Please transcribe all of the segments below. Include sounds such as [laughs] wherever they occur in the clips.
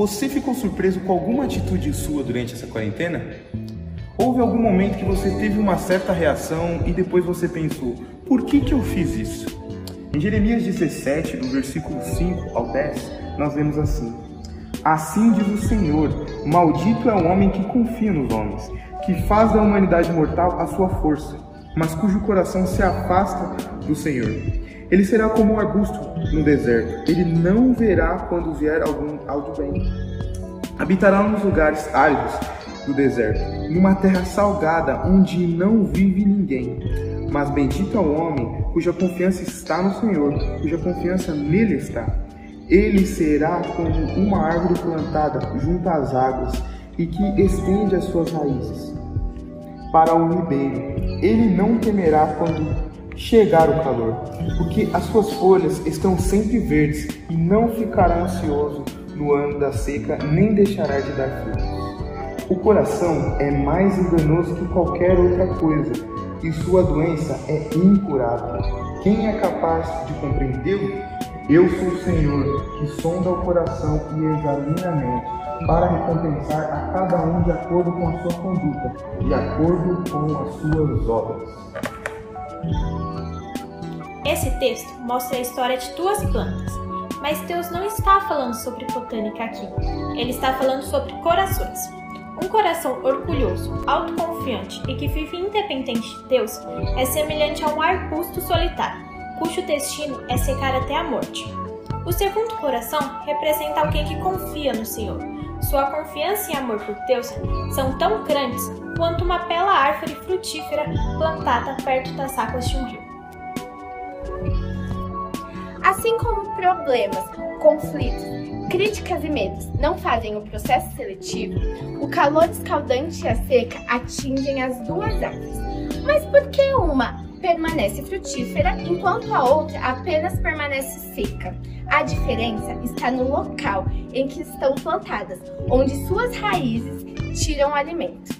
Você ficou surpreso com alguma atitude sua durante essa quarentena? Houve algum momento que você teve uma certa reação e depois você pensou: por que, que eu fiz isso? Em Jeremias 17, do versículo 5 ao 10, nós lemos assim: Assim diz o Senhor: Maldito é o homem que confia nos homens, que faz da humanidade mortal a sua força, mas cujo coração se afasta do Senhor. Ele será como um arbusto no deserto. Ele não verá quando vier algum algo bem. Habitará nos lugares áridos do deserto, numa terra salgada onde não vive ninguém. Mas bendito é o homem cuja confiança está no Senhor, cuja confiança nele está. Ele será como uma árvore plantada junto às águas e que estende as suas raízes para o ribeiro. Ele não temerá quando chegar o calor, porque as suas folhas estão sempre verdes e não ficará ansioso no ano da seca, nem deixará de dar frutos. O coração é mais enganoso que qualquer outra coisa, e sua doença é incurável. Quem é capaz de compreendê-lo? Eu sou o Senhor, que sonda o coração e examina a mente, para recompensar a cada um de acordo com a sua conduta, de acordo com as suas obras. Esse texto mostra a história de duas plantas, mas Deus não está falando sobre botânica aqui. Ele está falando sobre corações. Um coração orgulhoso, autoconfiante e que vive independente de Deus é semelhante a um arbusto solitário, cujo destino é secar até a morte. O segundo coração representa alguém que confia no Senhor. Sua confiança e amor por Deus são tão grandes quanto uma bela árvore frutífera plantada perto das águas de um rio. Assim como problemas, conflitos, críticas e medos não fazem o processo seletivo, o calor escaldante e a seca atingem as duas árvores. Mas por que uma permanece frutífera enquanto a outra apenas permanece seca? A diferença está no local em que estão plantadas, onde suas raízes tiram alimento.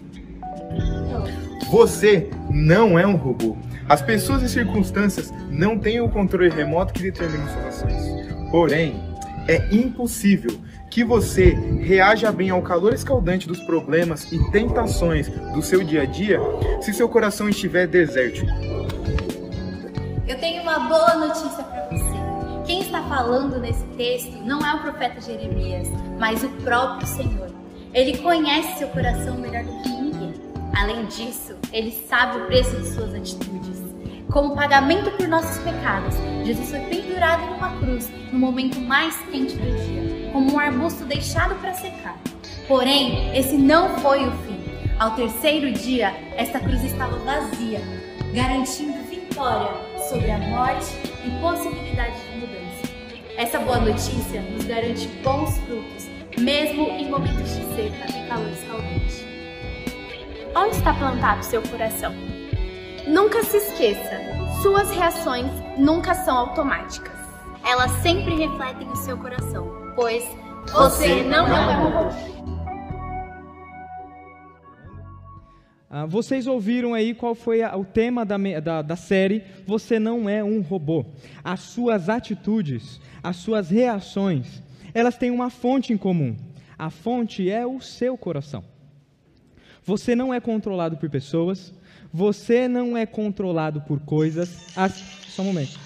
Você não é um robô. As pessoas e circunstâncias não têm o controle remoto que determina suas ações. Porém, é impossível que você reaja bem ao calor escaldante dos problemas e tentações do seu dia a dia se seu coração estiver desértico. Eu tenho uma boa notícia para você. Quem está falando nesse texto não é o profeta Jeremias, mas o próprio Senhor. Ele conhece seu coração melhor do que ninguém. Além disso, ele sabe o preço de suas atitudes. Como pagamento por nossos pecados, Jesus foi pendurado em uma cruz no momento mais quente do dia, como um arbusto deixado para secar. Porém, esse não foi o fim. Ao terceiro dia, esta cruz estava vazia, garantindo vitória sobre a morte e possibilidade de mudança. Essa boa notícia nos garante bons frutos, mesmo em momentos de seca e calor escaldante. Onde está plantado seu coração? Nunca se esqueça, suas reações nunca são automáticas. Elas sempre refletem o seu coração, pois você não é um robô. Ah, vocês ouviram aí qual foi a, o tema da, da, da série Você Não É um Robô. As suas atitudes, as suas reações, elas têm uma fonte em comum. A fonte é o seu coração. Você não é controlado por pessoas, você não é controlado por coisas. As... Só um momento.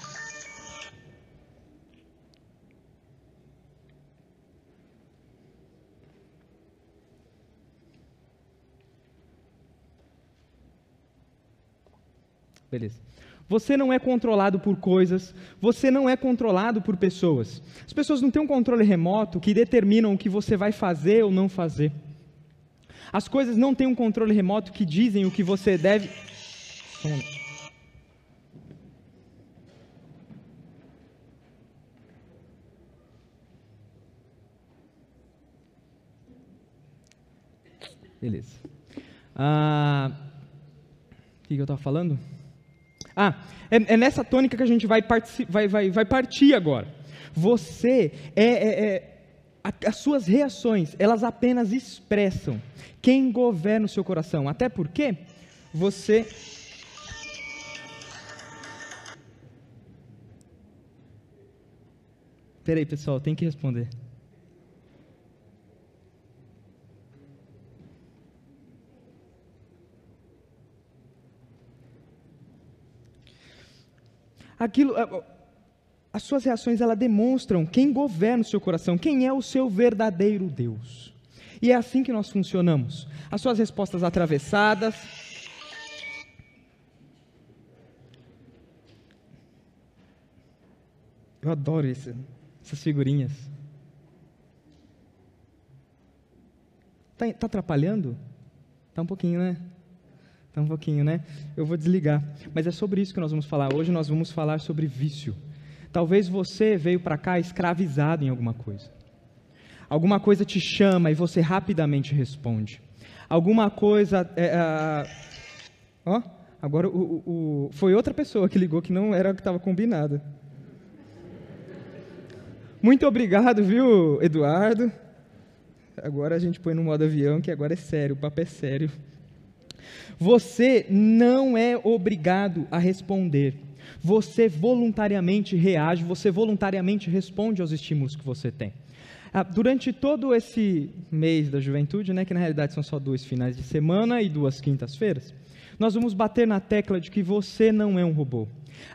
Beleza. Você não é controlado por coisas, você não é controlado por pessoas. As pessoas não têm um controle remoto que determinam o que você vai fazer ou não fazer. As coisas não têm um controle remoto que dizem o que você deve. Beleza. Ah, o que, eu estava falando? Ah, é, é, nessa tônica que a gente vai, vai, vai, vai partir agora. Você é, é, é as suas reações, elas apenas expressam quem governa o seu coração. Até porque você. Peraí, pessoal, tem que responder. Aquilo, é, as suas reações elas demonstram quem governa o seu coração, quem é o seu verdadeiro Deus. E é assim que nós funcionamos. As suas respostas atravessadas, Eu adoro esse, essas figurinhas. Está tá atrapalhando? Está um pouquinho, né? Está um pouquinho, né? Eu vou desligar. Mas é sobre isso que nós vamos falar. Hoje nós vamos falar sobre vício. Talvez você veio para cá escravizado em alguma coisa. Alguma coisa te chama e você rapidamente responde. Alguma coisa. É, é, ó, agora o, o, foi outra pessoa que ligou que não era o que estava combinado. Muito obrigado, viu, Eduardo? Agora a gente põe no modo avião, que agora é sério, o papo é sério. Você não é obrigado a responder. Você voluntariamente reage, você voluntariamente responde aos estímulos que você tem. Ah, durante todo esse mês da juventude, né, que na realidade são só dois finais de semana e duas quintas-feiras, nós vamos bater na tecla de que você não é um robô.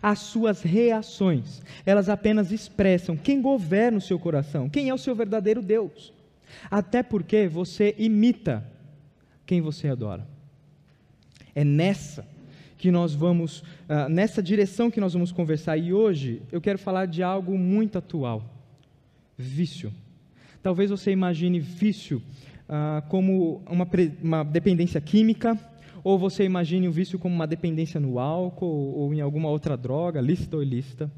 As suas reações, elas apenas expressam quem governa o seu coração, quem é o seu verdadeiro Deus. Até porque você imita quem você adora. É nessa que nós vamos, uh, nessa direção que nós vamos conversar. E hoje eu quero falar de algo muito atual: vício. Talvez você imagine vício uh, como uma, uma dependência química, ou você imagine o vício como uma dependência no álcool ou em alguma outra droga, lícita ou ilícita.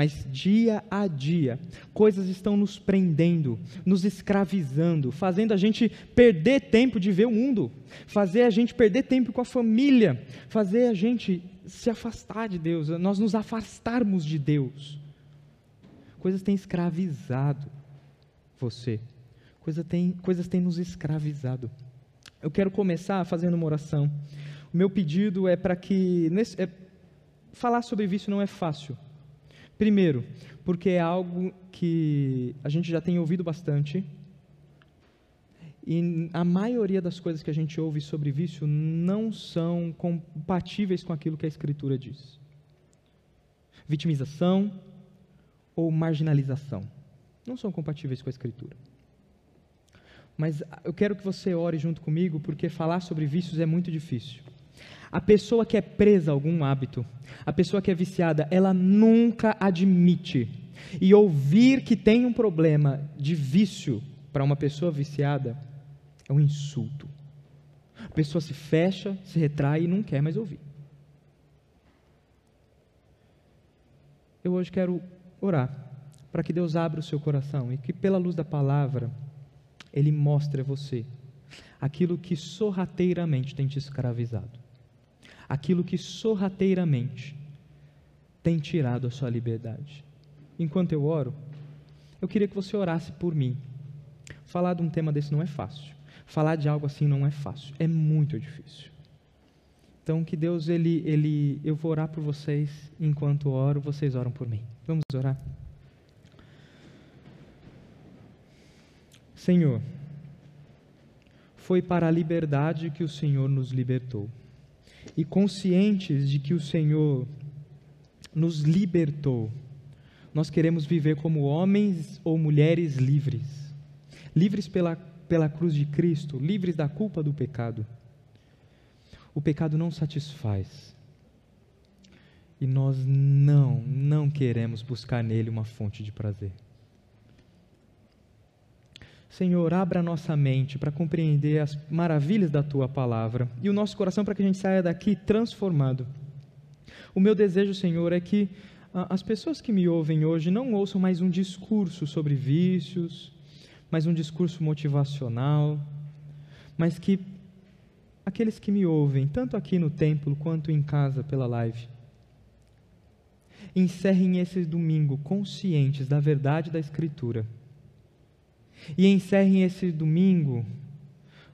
Mas dia a dia, coisas estão nos prendendo, nos escravizando, fazendo a gente perder tempo de ver o mundo, fazer a gente perder tempo com a família, fazer a gente se afastar de Deus, nós nos afastarmos de Deus. Coisas têm escravizado você, coisas têm, coisas têm nos escravizado. Eu quero começar fazendo uma oração. O meu pedido é para que. Nesse, é, falar sobre vício não é fácil. Primeiro, porque é algo que a gente já tem ouvido bastante. E a maioria das coisas que a gente ouve sobre vício não são compatíveis com aquilo que a Escritura diz. Vitimização ou marginalização não são compatíveis com a Escritura. Mas eu quero que você ore junto comigo, porque falar sobre vícios é muito difícil. A pessoa que é presa a algum hábito, a pessoa que é viciada, ela nunca admite. E ouvir que tem um problema de vício para uma pessoa viciada é um insulto. A pessoa se fecha, se retrai e não quer mais ouvir. Eu hoje quero orar para que Deus abra o seu coração e que, pela luz da palavra, ele mostra a você aquilo que sorrateiramente tem te escravizado, aquilo que sorrateiramente tem tirado a sua liberdade. Enquanto eu oro, eu queria que você orasse por mim. Falar de um tema desse não é fácil. Falar de algo assim não é fácil, é muito difícil. Então que Deus ele ele eu vou orar por vocês enquanto oro, vocês oram por mim. Vamos orar. Senhor, foi para a liberdade que o Senhor nos libertou. E conscientes de que o Senhor nos libertou, nós queremos viver como homens ou mulheres livres livres pela, pela cruz de Cristo, livres da culpa do pecado. O pecado não satisfaz. E nós não, não queremos buscar nele uma fonte de prazer. Senhor, abra nossa mente para compreender as maravilhas da tua palavra e o nosso coração para que a gente saia daqui transformado. O meu desejo, Senhor, é que ah, as pessoas que me ouvem hoje não ouçam mais um discurso sobre vícios, mais um discurso motivacional, mas que aqueles que me ouvem, tanto aqui no templo quanto em casa pela live, encerrem esse domingo conscientes da verdade da Escritura e encerrem esse domingo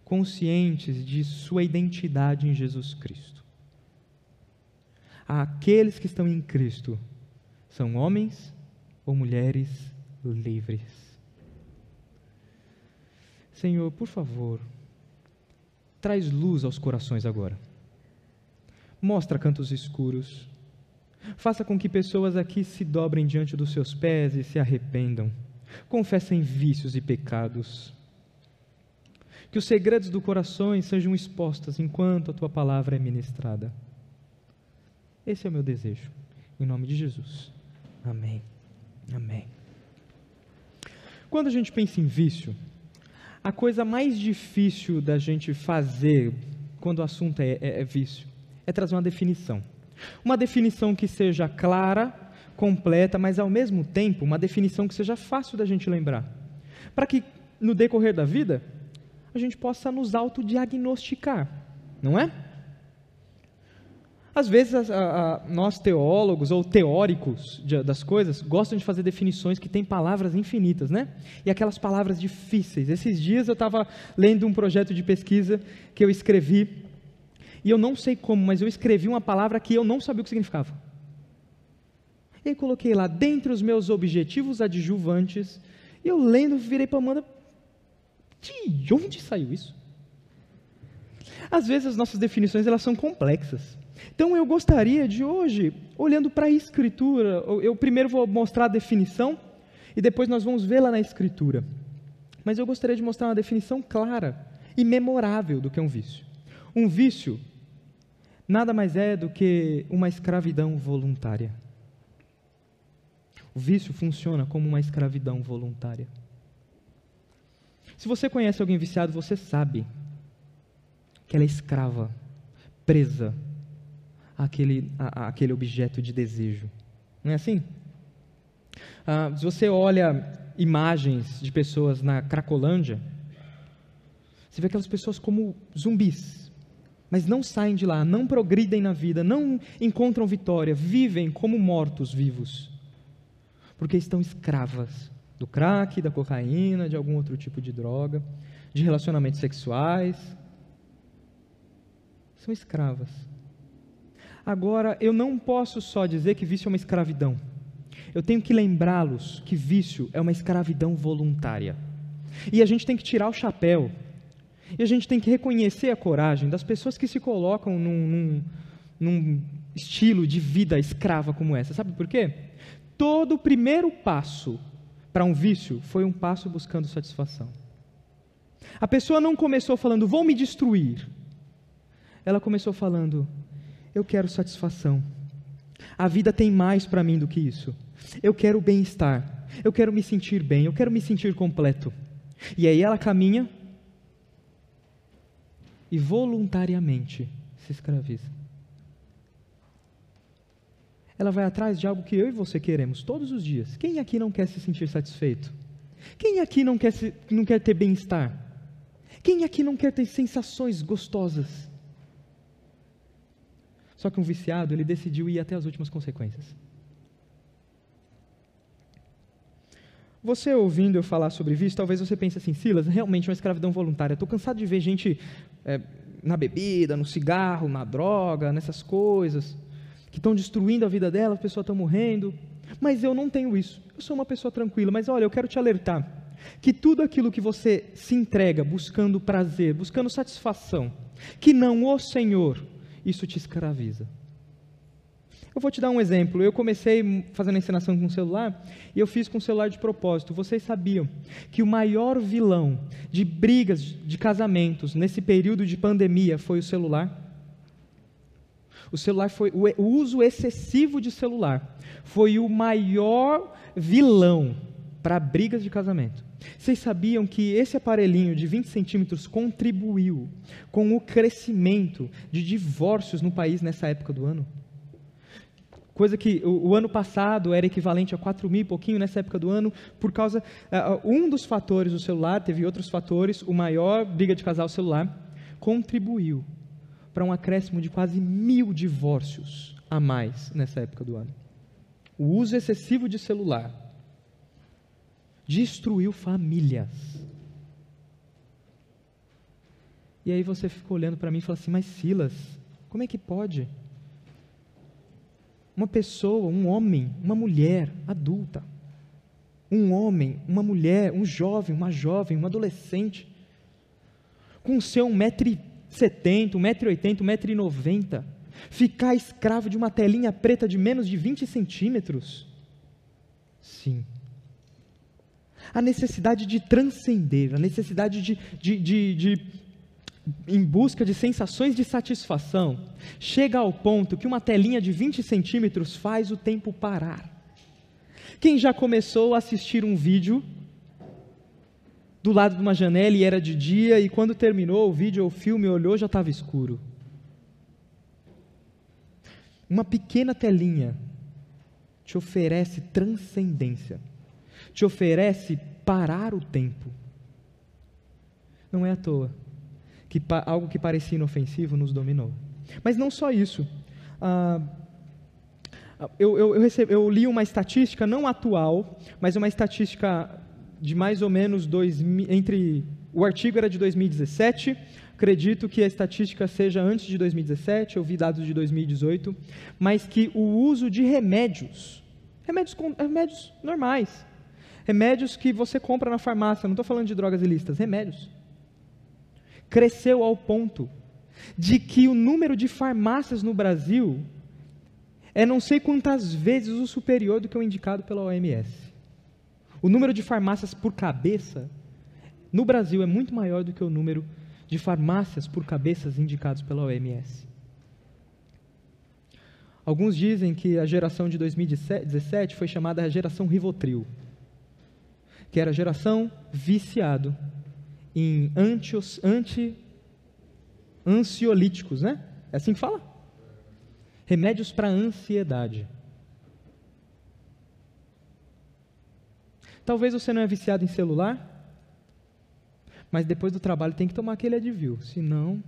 conscientes de sua identidade em Jesus Cristo. Aqueles que estão em Cristo são homens ou mulheres livres. Senhor, por favor, traz luz aos corações agora. Mostra cantos escuros. Faça com que pessoas aqui se dobrem diante dos seus pés e se arrependam. Confessem vícios e pecados. Que os segredos do coração sejam expostos enquanto a tua palavra é ministrada. Esse é o meu desejo. Em nome de Jesus. Amém. Amém. Quando a gente pensa em vício, a coisa mais difícil da gente fazer quando o assunto é, é, é vício é trazer uma definição. Uma definição que seja clara, completa, mas ao mesmo tempo uma definição que seja fácil da gente lembrar. Para que no decorrer da vida a gente possa nos autodiagnosticar, não é? Às vezes, a, a, nós teólogos ou teóricos de, das coisas gostam de fazer definições que têm palavras infinitas, né? E aquelas palavras difíceis. Esses dias eu estava lendo um projeto de pesquisa que eu escrevi, e eu não sei como, mas eu escrevi uma palavra que eu não sabia o que significava. E aí coloquei lá, dentre os meus objetivos adjuvantes, e eu lendo, virei para Amanda, de onde saiu isso? Às vezes as nossas definições elas são complexas. Então eu gostaria de hoje, olhando para a Escritura, eu primeiro vou mostrar a definição e depois nós vamos vê-la na Escritura. Mas eu gostaria de mostrar uma definição clara e memorável do que é um vício. Um vício nada mais é do que uma escravidão voluntária. O vício funciona como uma escravidão voluntária. Se você conhece alguém viciado, você sabe que ela é escrava, presa àquele, à, àquele objeto de desejo. Não é assim? Ah, se você olha imagens de pessoas na Cracolândia, você vê aquelas pessoas como zumbis, mas não saem de lá, não progridem na vida, não encontram vitória, vivem como mortos vivos, porque estão escravas do crack, da cocaína, de algum outro tipo de droga, de relacionamentos sexuais. São escravas. Agora, eu não posso só dizer que vício é uma escravidão. Eu tenho que lembrá-los que vício é uma escravidão voluntária. E a gente tem que tirar o chapéu. E a gente tem que reconhecer a coragem das pessoas que se colocam num, num, num estilo de vida escrava como essa. Sabe por quê? Todo o primeiro passo para um vício foi um passo buscando satisfação. A pessoa não começou falando, vou me destruir. Ela começou falando, eu quero satisfação. A vida tem mais para mim do que isso. Eu quero bem-estar. Eu quero me sentir bem. Eu quero me sentir completo. E aí ela caminha e voluntariamente se escraviza. Ela vai atrás de algo que eu e você queremos todos os dias. Quem aqui não quer se sentir satisfeito? Quem aqui não quer, se, não quer ter bem-estar? Quem aqui não quer ter sensações gostosas? Só que um viciado, ele decidiu ir até as últimas consequências. Você ouvindo eu falar sobre vício, talvez você pense assim, Silas, realmente é uma escravidão voluntária. Estou cansado de ver gente é, na bebida, no cigarro, na droga, nessas coisas, que estão destruindo a vida dela, as pessoas estão morrendo. Mas eu não tenho isso. Eu sou uma pessoa tranquila. Mas olha, eu quero te alertar que tudo aquilo que você se entrega buscando prazer, buscando satisfação, que não o Senhor, isso te escraviza. Eu vou te dar um exemplo. Eu comecei fazendo encenação com celular e eu fiz com celular de propósito. Vocês sabiam que o maior vilão de brigas de casamentos nesse período de pandemia foi o celular? O celular foi o uso excessivo de celular foi o maior vilão para brigas de casamento. Vocês sabiam que esse aparelhinho de 20 centímetros contribuiu com o crescimento de divórcios no país nessa época do ano? Coisa que o, o ano passado era equivalente a 4 mil e pouquinho nessa época do ano, por causa. Uh, um dos fatores do celular, teve outros fatores, o maior briga de casal celular, contribuiu para um acréscimo de quase mil divórcios a mais nessa época do ano. O uso excessivo de celular destruiu famílias. E aí você fica olhando para mim e fala assim: Mas Silas, como é que pode? Uma pessoa, um homem, uma mulher adulta, um homem, uma mulher, um jovem, uma jovem, um adolescente, com seu 1,20m 70, 1,80m, 1,90m. Ficar escravo de uma telinha preta de menos de 20 centímetros? Sim. A necessidade de transcender, a necessidade de, de, de, de em busca de sensações de satisfação, chega ao ponto que uma telinha de 20 centímetros faz o tempo parar. Quem já começou a assistir um vídeo do lado de uma janela e era de dia, e quando terminou o vídeo ou o filme, olhou, já estava escuro? Uma pequena telinha te oferece transcendência, te oferece parar o tempo. Não é à toa que algo que parecia inofensivo nos dominou. Mas não só isso. Ah, eu, eu, eu, recebi, eu, li uma estatística, não atual, mas uma estatística de mais ou menos dois, entre. O artigo era de 2017, acredito que a estatística seja antes de 2017, eu vi dados de 2018, mas que o uso de remédios, remédios, remédios normais, remédios que você compra na farmácia, não estou falando de drogas ilícitas, remédios, cresceu ao ponto de que o número de farmácias no Brasil é não sei quantas vezes o superior do que o indicado pela OMS. O número de farmácias por cabeça no Brasil é muito maior do que o número de farmácias por cabeças indicados pela OMS. Alguns dizem que a geração de 2017 foi chamada a geração Rivotril, que era a geração viciado em anti-ansiolíticos, né? É assim que fala? Remédios para ansiedade. Talvez você não é viciado em celular, mas depois do trabalho tem que tomar aquele Advil, senão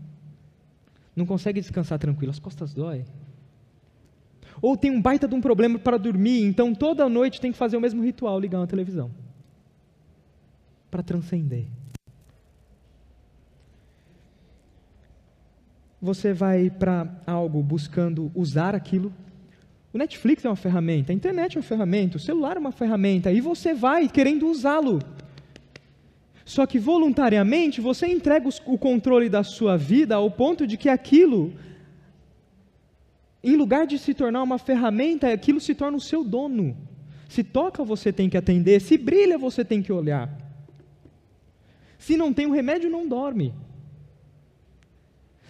não consegue descansar tranquilo, as costas doem. Ou tem um baita de um problema para dormir, então toda noite tem que fazer o mesmo ritual, ligar uma televisão. Para transcender. você vai para algo buscando usar aquilo. Netflix é uma ferramenta, a internet é uma ferramenta, o celular é uma ferramenta, e você vai querendo usá-lo. Só que voluntariamente você entrega o controle da sua vida ao ponto de que aquilo, em lugar de se tornar uma ferramenta, aquilo se torna o seu dono. Se toca, você tem que atender, se brilha, você tem que olhar. Se não tem o um remédio, não dorme.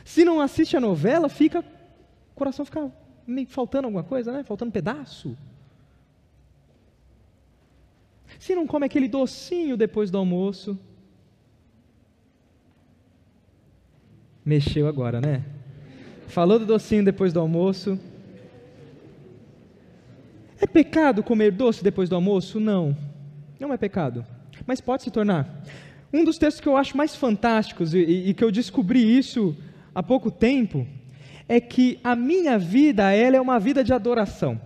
Se não assiste a novela, fica, o coração fica meio faltando alguma coisa, né? Faltando um pedaço. Se não come aquele docinho depois do almoço, mexeu agora, né? Falou do docinho depois do almoço. É pecado comer doce depois do almoço? Não. Não é pecado. Mas pode se tornar. Um dos textos que eu acho mais fantásticos e, e que eu descobri isso há pouco tempo é que a minha vida ela é uma vida de adoração.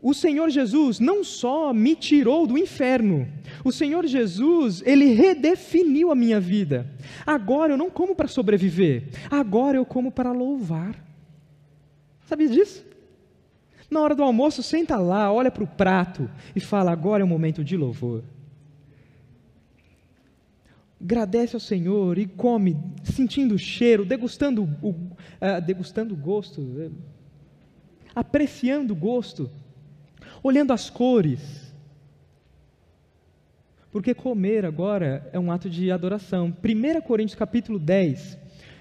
O Senhor Jesus não só me tirou do inferno, o Senhor Jesus, ele redefiniu a minha vida. Agora eu não como para sobreviver, agora eu como para louvar. Sabia disso? Na hora do almoço, senta lá, olha para o prato e fala: agora é o momento de louvor agradece ao Senhor e come, sentindo o cheiro, degustando o, uh, degustando o gosto, uh, apreciando o gosto, olhando as cores. Porque comer agora é um ato de adoração. 1 Coríntios capítulo 10,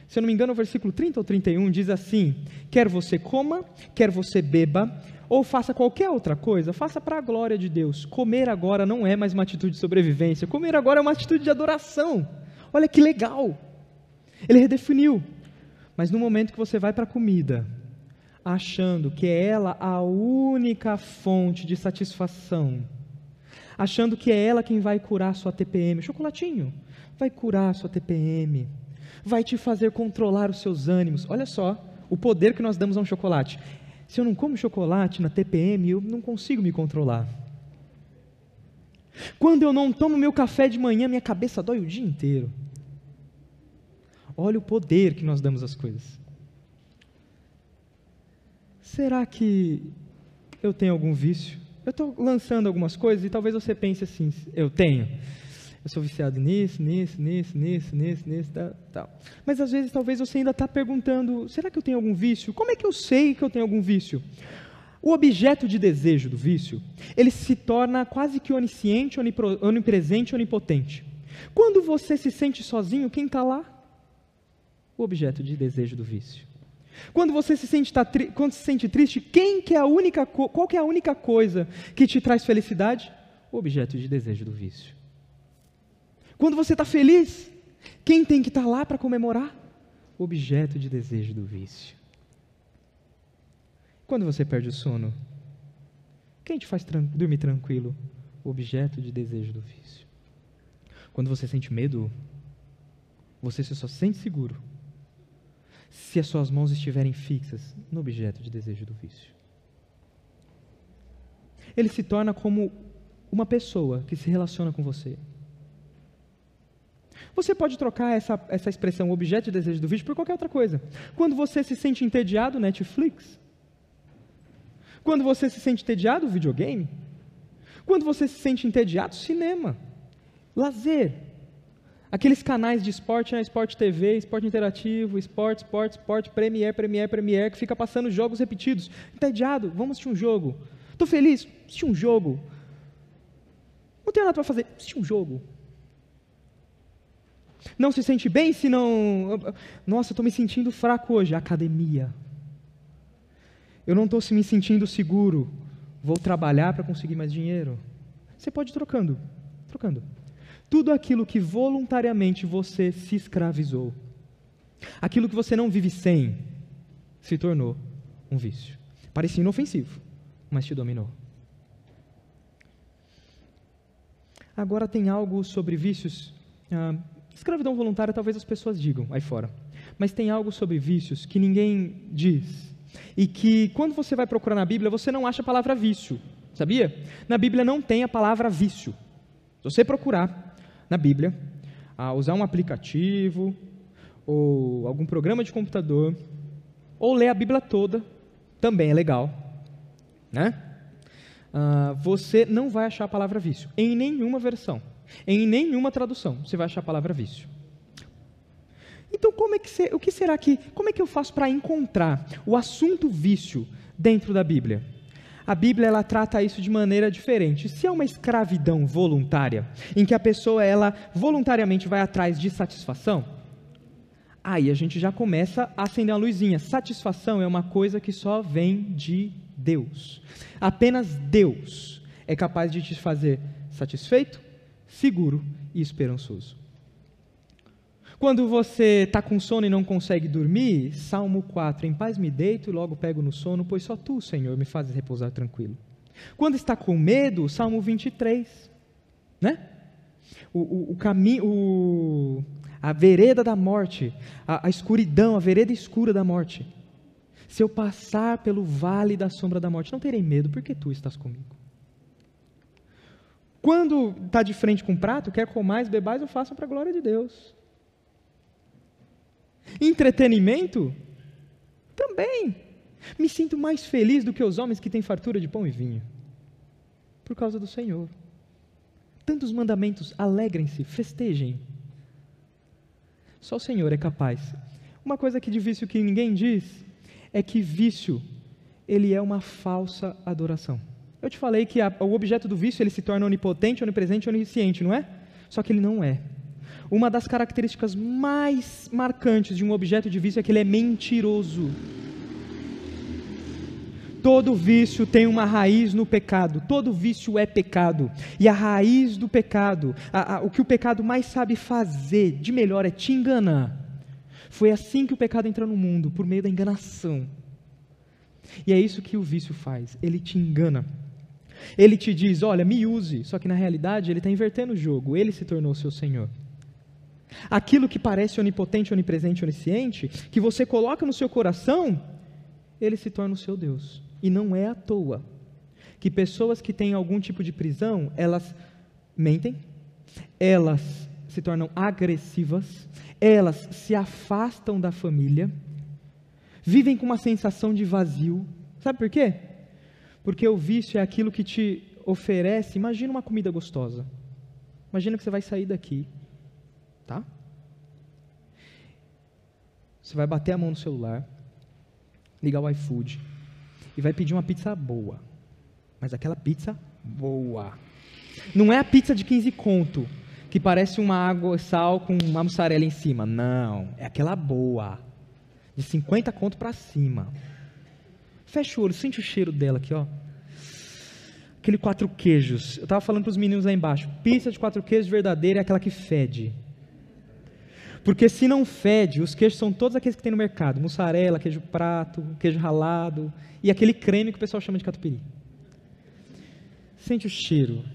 se eu não me engano, o versículo 30 ou 31 diz assim: Quer você coma, quer você beba, ou faça qualquer outra coisa, faça para a glória de Deus. Comer agora não é mais uma atitude de sobrevivência, comer agora é uma atitude de adoração. Olha que legal! Ele redefiniu. Mas no momento que você vai para a comida, achando que é ela a única fonte de satisfação, achando que é ela quem vai curar sua TPM, chocolatinho, vai curar sua TPM, vai te fazer controlar os seus ânimos. Olha só o poder que nós damos a um chocolate. Se eu não como chocolate na TPM, eu não consigo me controlar. Quando eu não tomo meu café de manhã, minha cabeça dói o dia inteiro. Olha o poder que nós damos às coisas. Será que eu tenho algum vício? Eu estou lançando algumas coisas e talvez você pense assim: eu tenho. Eu sou viciado nisso, nisso, nisso, nisso, nisso, nisso, tal, tal. Mas às vezes, talvez você ainda está perguntando: será que eu tenho algum vício? Como é que eu sei que eu tenho algum vício? O objeto de desejo do vício, ele se torna quase que onisciente, onipresente, onipotente. Quando você se sente sozinho, quem está lá? O objeto de desejo do vício. Quando você se sente, tá, quando se sente triste, quem que é a única, qual que é a única coisa que te traz felicidade? O objeto de desejo do vício. Quando você está feliz, quem tem que estar tá lá para comemorar? O objeto de desejo do vício. Quando você perde o sono, quem te faz tran dormir tranquilo? O objeto de desejo do vício. Quando você sente medo, você só sente seguro se as suas mãos estiverem fixas no objeto de desejo do vício. Ele se torna como uma pessoa que se relaciona com você. Você pode trocar essa, essa expressão objeto de desejo do vício por qualquer outra coisa. Quando você se sente entediado, Netflix. Quando você se sente entediado, videogame. Quando você se sente entediado, cinema. Lazer. Aqueles canais de esporte, né? Esporte TV, esporte interativo, esporte, esporte, esporte, Premiere, Premiere, Premiere, que fica passando jogos repetidos. Entediado, vamos assistir um jogo. Estou feliz, assistir um jogo. Não tenho nada para fazer, assistir um jogo. Não se sente bem se não. Nossa, estou me sentindo fraco hoje. Academia. Eu não estou me sentindo seguro. Vou trabalhar para conseguir mais dinheiro. Você pode ir trocando, trocando. Tudo aquilo que voluntariamente você se escravizou, aquilo que você não vive sem, se tornou um vício. Parecia inofensivo, mas te dominou. Agora tem algo sobre vícios ah, Escravidão voluntária talvez as pessoas digam aí fora. Mas tem algo sobre vícios que ninguém diz. E que quando você vai procurar na Bíblia, você não acha a palavra vício. Sabia? Na Bíblia não tem a palavra vício. Se você procurar na Bíblia, usar um aplicativo, ou algum programa de computador, ou ler a Bíblia toda, também é legal. Né? Uh, você não vai achar a palavra vício em nenhuma versão. Em nenhuma tradução você vai achar a palavra vício. Então, como é que o que será que, como é que eu faço para encontrar o assunto vício dentro da Bíblia? A Bíblia ela trata isso de maneira diferente. Se é uma escravidão voluntária, em que a pessoa ela voluntariamente vai atrás de satisfação, aí a gente já começa a acender uma luzinha. Satisfação é uma coisa que só vem de Deus. Apenas Deus é capaz de te fazer satisfeito seguro e esperançoso. Quando você está com sono e não consegue dormir, Salmo 4, em paz me deito e logo pego no sono, pois só tu, Senhor, me fazes repousar tranquilo. Quando está com medo, Salmo 23, né? O, o, o caminho, a vereda da morte, a, a escuridão, a vereda escura da morte. Se eu passar pelo vale da sombra da morte, não terei medo, porque tu estás comigo. Quando está de frente com um prato, quer comais, bebais, eu faço para a glória de Deus. Entretenimento? Também. Me sinto mais feliz do que os homens que têm fartura de pão e vinho. Por causa do Senhor. Tantos mandamentos, alegrem-se, festejem. Só o Senhor é capaz. Uma coisa que de vício que ninguém diz é que vício, ele é uma falsa adoração. Eu te falei que a, o objeto do vício ele se torna onipotente, onipresente, onisciente, não é? Só que ele não é. Uma das características mais marcantes de um objeto de vício é que ele é mentiroso. Todo vício tem uma raiz no pecado. Todo vício é pecado. E a raiz do pecado, a, a, o que o pecado mais sabe fazer de melhor é te enganar. Foi assim que o pecado entrou no mundo, por meio da enganação. E é isso que o vício faz. Ele te engana. Ele te diz: olha, me use. Só que na realidade ele está invertendo o jogo. Ele se tornou seu Senhor. Aquilo que parece onipotente, onipresente, onisciente, que você coloca no seu coração, ele se torna o seu Deus. E não é à toa que pessoas que têm algum tipo de prisão, elas mentem, elas se tornam agressivas, elas se afastam da família, vivem com uma sensação de vazio. Sabe por quê? Porque o vício é aquilo que te oferece, imagina uma comida gostosa. Imagina que você vai sair daqui, tá? Você vai bater a mão no celular, ligar o iFood e vai pedir uma pizza boa. Mas aquela pizza boa. Não é a pizza de 15 conto, que parece uma água sal com uma mussarela em cima. Não, é aquela boa. De 50 conto para cima. Fecha o olho, sente o cheiro dela aqui, ó. Aquele quatro queijos. Eu estava falando para os meninos lá embaixo. Pizza de quatro queijos verdadeira é aquela que fede. Porque se não fede, os queijos são todos aqueles que tem no mercado: mussarela, queijo prato, queijo ralado e aquele creme que o pessoal chama de catupiry. Sente o cheiro.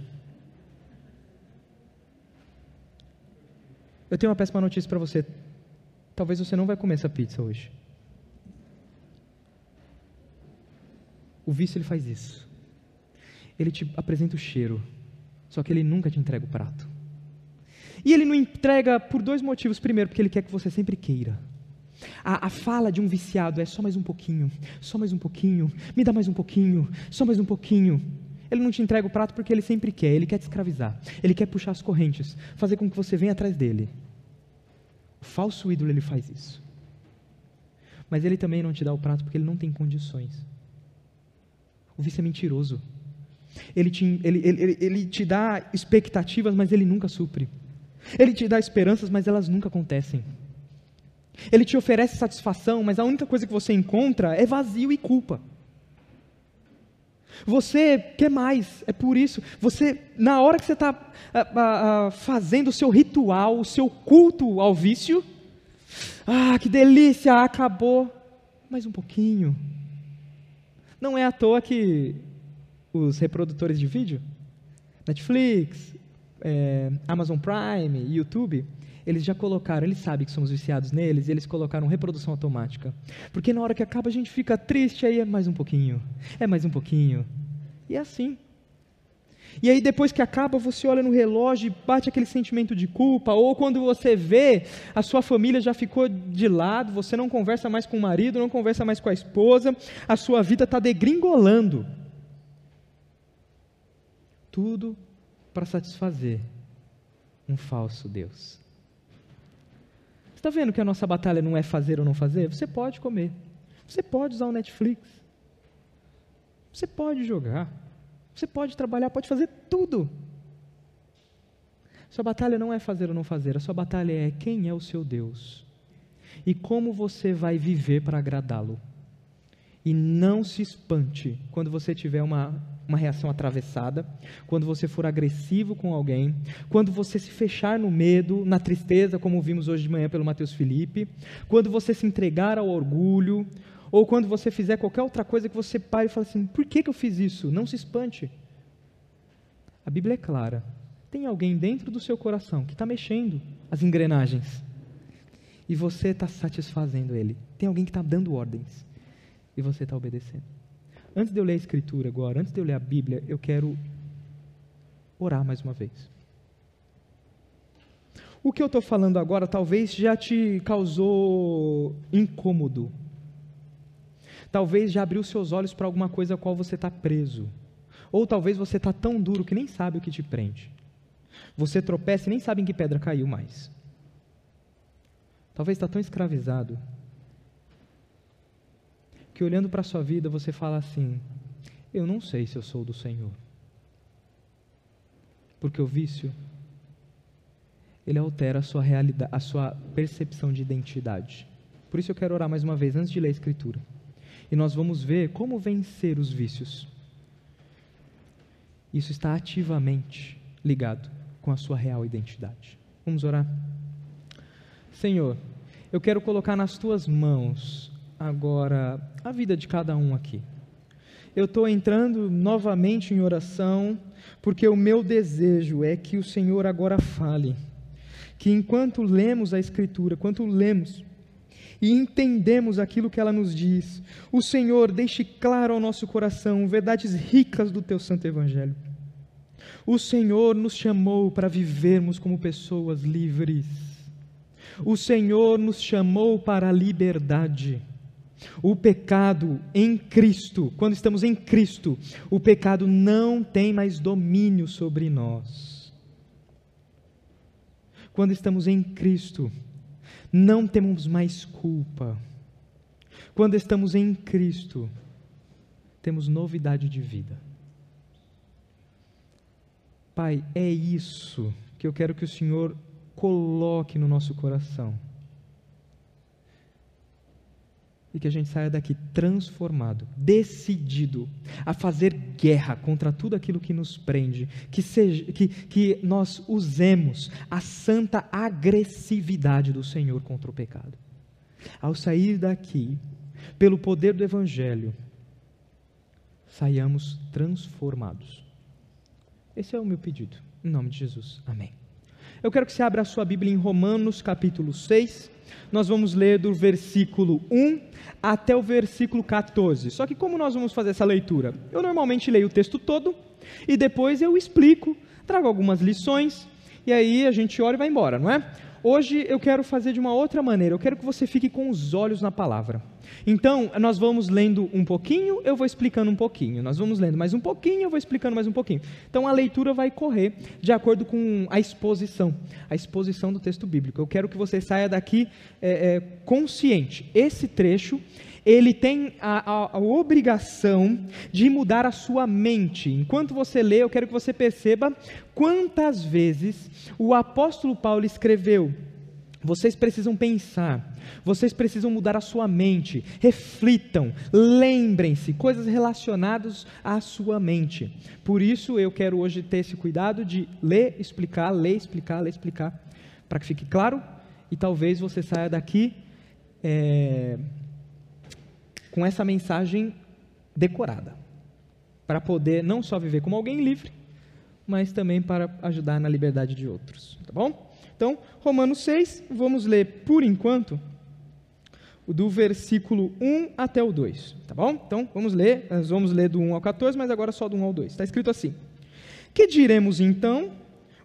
Eu tenho uma péssima notícia para você. Talvez você não vai comer essa pizza hoje. O vício ele faz isso. Ele te apresenta o cheiro, só que ele nunca te entrega o prato. E ele não entrega por dois motivos. Primeiro, porque ele quer que você sempre queira. A, a, fala de um viciado é só mais um pouquinho, só mais um pouquinho, me dá mais um pouquinho, só mais um pouquinho. Ele não te entrega o prato porque ele sempre quer, ele quer te escravizar, ele quer puxar as correntes, fazer com que você venha atrás dele. O falso ídolo ele faz isso. Mas ele também não te dá o prato porque ele não tem condições. O vício é mentiroso. Ele te, ele, ele, ele te dá expectativas, mas ele nunca supre. Ele te dá esperanças, mas elas nunca acontecem. Ele te oferece satisfação, mas a única coisa que você encontra é vazio e culpa. Você quer mais, é por isso. Você, na hora que você está fazendo o seu ritual, o seu culto ao vício, ah, que delícia, acabou. Mais um pouquinho. Não é à toa que os reprodutores de vídeo, Netflix, é, Amazon Prime, YouTube, eles já colocaram, eles sabem que somos viciados neles, e eles colocaram reprodução automática. Porque na hora que acaba a gente fica triste, aí é mais um pouquinho, é mais um pouquinho. E é assim. E aí depois que acaba, você olha no relógio e bate aquele sentimento de culpa, ou quando você vê, a sua família já ficou de lado, você não conversa mais com o marido, não conversa mais com a esposa, a sua vida está degringolando. Tudo para satisfazer um falso Deus. Está vendo que a nossa batalha não é fazer ou não fazer? Você pode comer, você pode usar o Netflix, você pode jogar, você pode trabalhar, pode fazer tudo. Sua batalha não é fazer ou não fazer, a sua batalha é quem é o seu Deus e como você vai viver para agradá-lo. E não se espante quando você tiver uma uma reação atravessada, quando você for agressivo com alguém, quando você se fechar no medo, na tristeza, como vimos hoje de manhã pelo Mateus Felipe, quando você se entregar ao orgulho, ou quando você fizer qualquer outra coisa que você pare e fale assim: por que, que eu fiz isso? Não se espante. A Bíblia é clara. Tem alguém dentro do seu coração que está mexendo as engrenagens e você está satisfazendo ele. Tem alguém que está dando ordens e você está obedecendo. Antes de eu ler a Escritura agora, antes de eu ler a Bíblia, eu quero orar mais uma vez. O que eu estou falando agora talvez já te causou incômodo. Talvez já abriu seus olhos para alguma coisa a qual você está preso. Ou talvez você está tão duro que nem sabe o que te prende. Você tropeça e nem sabe em que pedra caiu mais. Talvez está tão escravizado que olhando para a sua vida você fala assim: eu não sei se eu sou do Senhor. Porque o vício ele altera a sua realidade, a sua percepção de identidade. Por isso eu quero orar mais uma vez antes de ler a escritura. E nós vamos ver como vencer os vícios. Isso está ativamente ligado com a sua real identidade. Vamos orar? Senhor, eu quero colocar nas tuas mãos agora a vida de cada um aqui. Eu estou entrando novamente em oração, porque o meu desejo é que o Senhor agora fale. Que enquanto lemos a Escritura, enquanto lemos e entendemos aquilo que ela nos diz, o Senhor deixe claro ao nosso coração verdades ricas do teu santo Evangelho. O Senhor nos chamou para vivermos como pessoas livres. O Senhor nos chamou para a liberdade. O pecado em Cristo, quando estamos em Cristo, o pecado não tem mais domínio sobre nós. quando estamos em Cristo, não temos mais culpa. Quando estamos em Cristo, temos novidade de vida. Pai, é isso que eu quero que o Senhor coloque no nosso coração. E que a gente saia daqui transformado, decidido a fazer guerra contra tudo aquilo que nos prende, que, seja, que, que nós usemos a santa agressividade do Senhor contra o pecado. Ao sair daqui, pelo poder do Evangelho, saiamos transformados. Esse é o meu pedido, em nome de Jesus. Amém. Eu quero que você abra a sua Bíblia em Romanos capítulo 6. Nós vamos ler do versículo 1 até o versículo 14. Só que como nós vamos fazer essa leitura? Eu normalmente leio o texto todo e depois eu explico, trago algumas lições e aí a gente ora e vai embora, não é? Hoje eu quero fazer de uma outra maneira. Eu quero que você fique com os olhos na palavra. Então, nós vamos lendo um pouquinho, eu vou explicando um pouquinho. Nós vamos lendo mais um pouquinho, eu vou explicando mais um pouquinho. Então, a leitura vai correr de acordo com a exposição, a exposição do texto bíblico. Eu quero que você saia daqui é, é, consciente. Esse trecho ele tem a, a, a, obrigação de mudar a sua mente. Enquanto você lê, eu quero que você perceba quantas vezes o apóstolo Paulo escreveu. Vocês precisam pensar, vocês precisam mudar a sua mente, reflitam, lembrem-se, coisas relacionadas à sua mente. Por isso eu quero hoje ter esse cuidado de ler, explicar, ler, explicar, ler, explicar, para que fique claro e talvez você saia daqui é, com essa mensagem decorada, para poder não só viver como alguém livre, mas também para ajudar na liberdade de outros, tá bom? Então, Romanos 6, vamos ler por enquanto do versículo 1 até o 2, tá bom? Então, vamos ler, nós vamos ler do 1 ao 14, mas agora só do 1 ao 2. Está escrito assim: Que diremos então?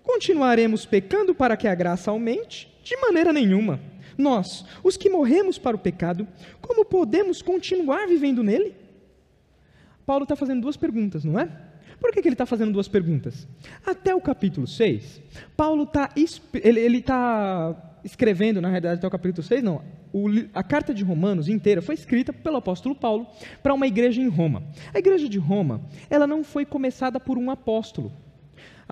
Continuaremos pecando para que a graça aumente? De maneira nenhuma. Nós, os que morremos para o pecado, como podemos continuar vivendo nele? Paulo está fazendo duas perguntas, não é? Por que, que ele está fazendo duas perguntas? Até o capítulo 6, Paulo está ele, ele tá escrevendo, na realidade, até o capítulo 6, não. O, a carta de Romanos inteira foi escrita pelo apóstolo Paulo para uma igreja em Roma. A igreja de Roma, ela não foi começada por um apóstolo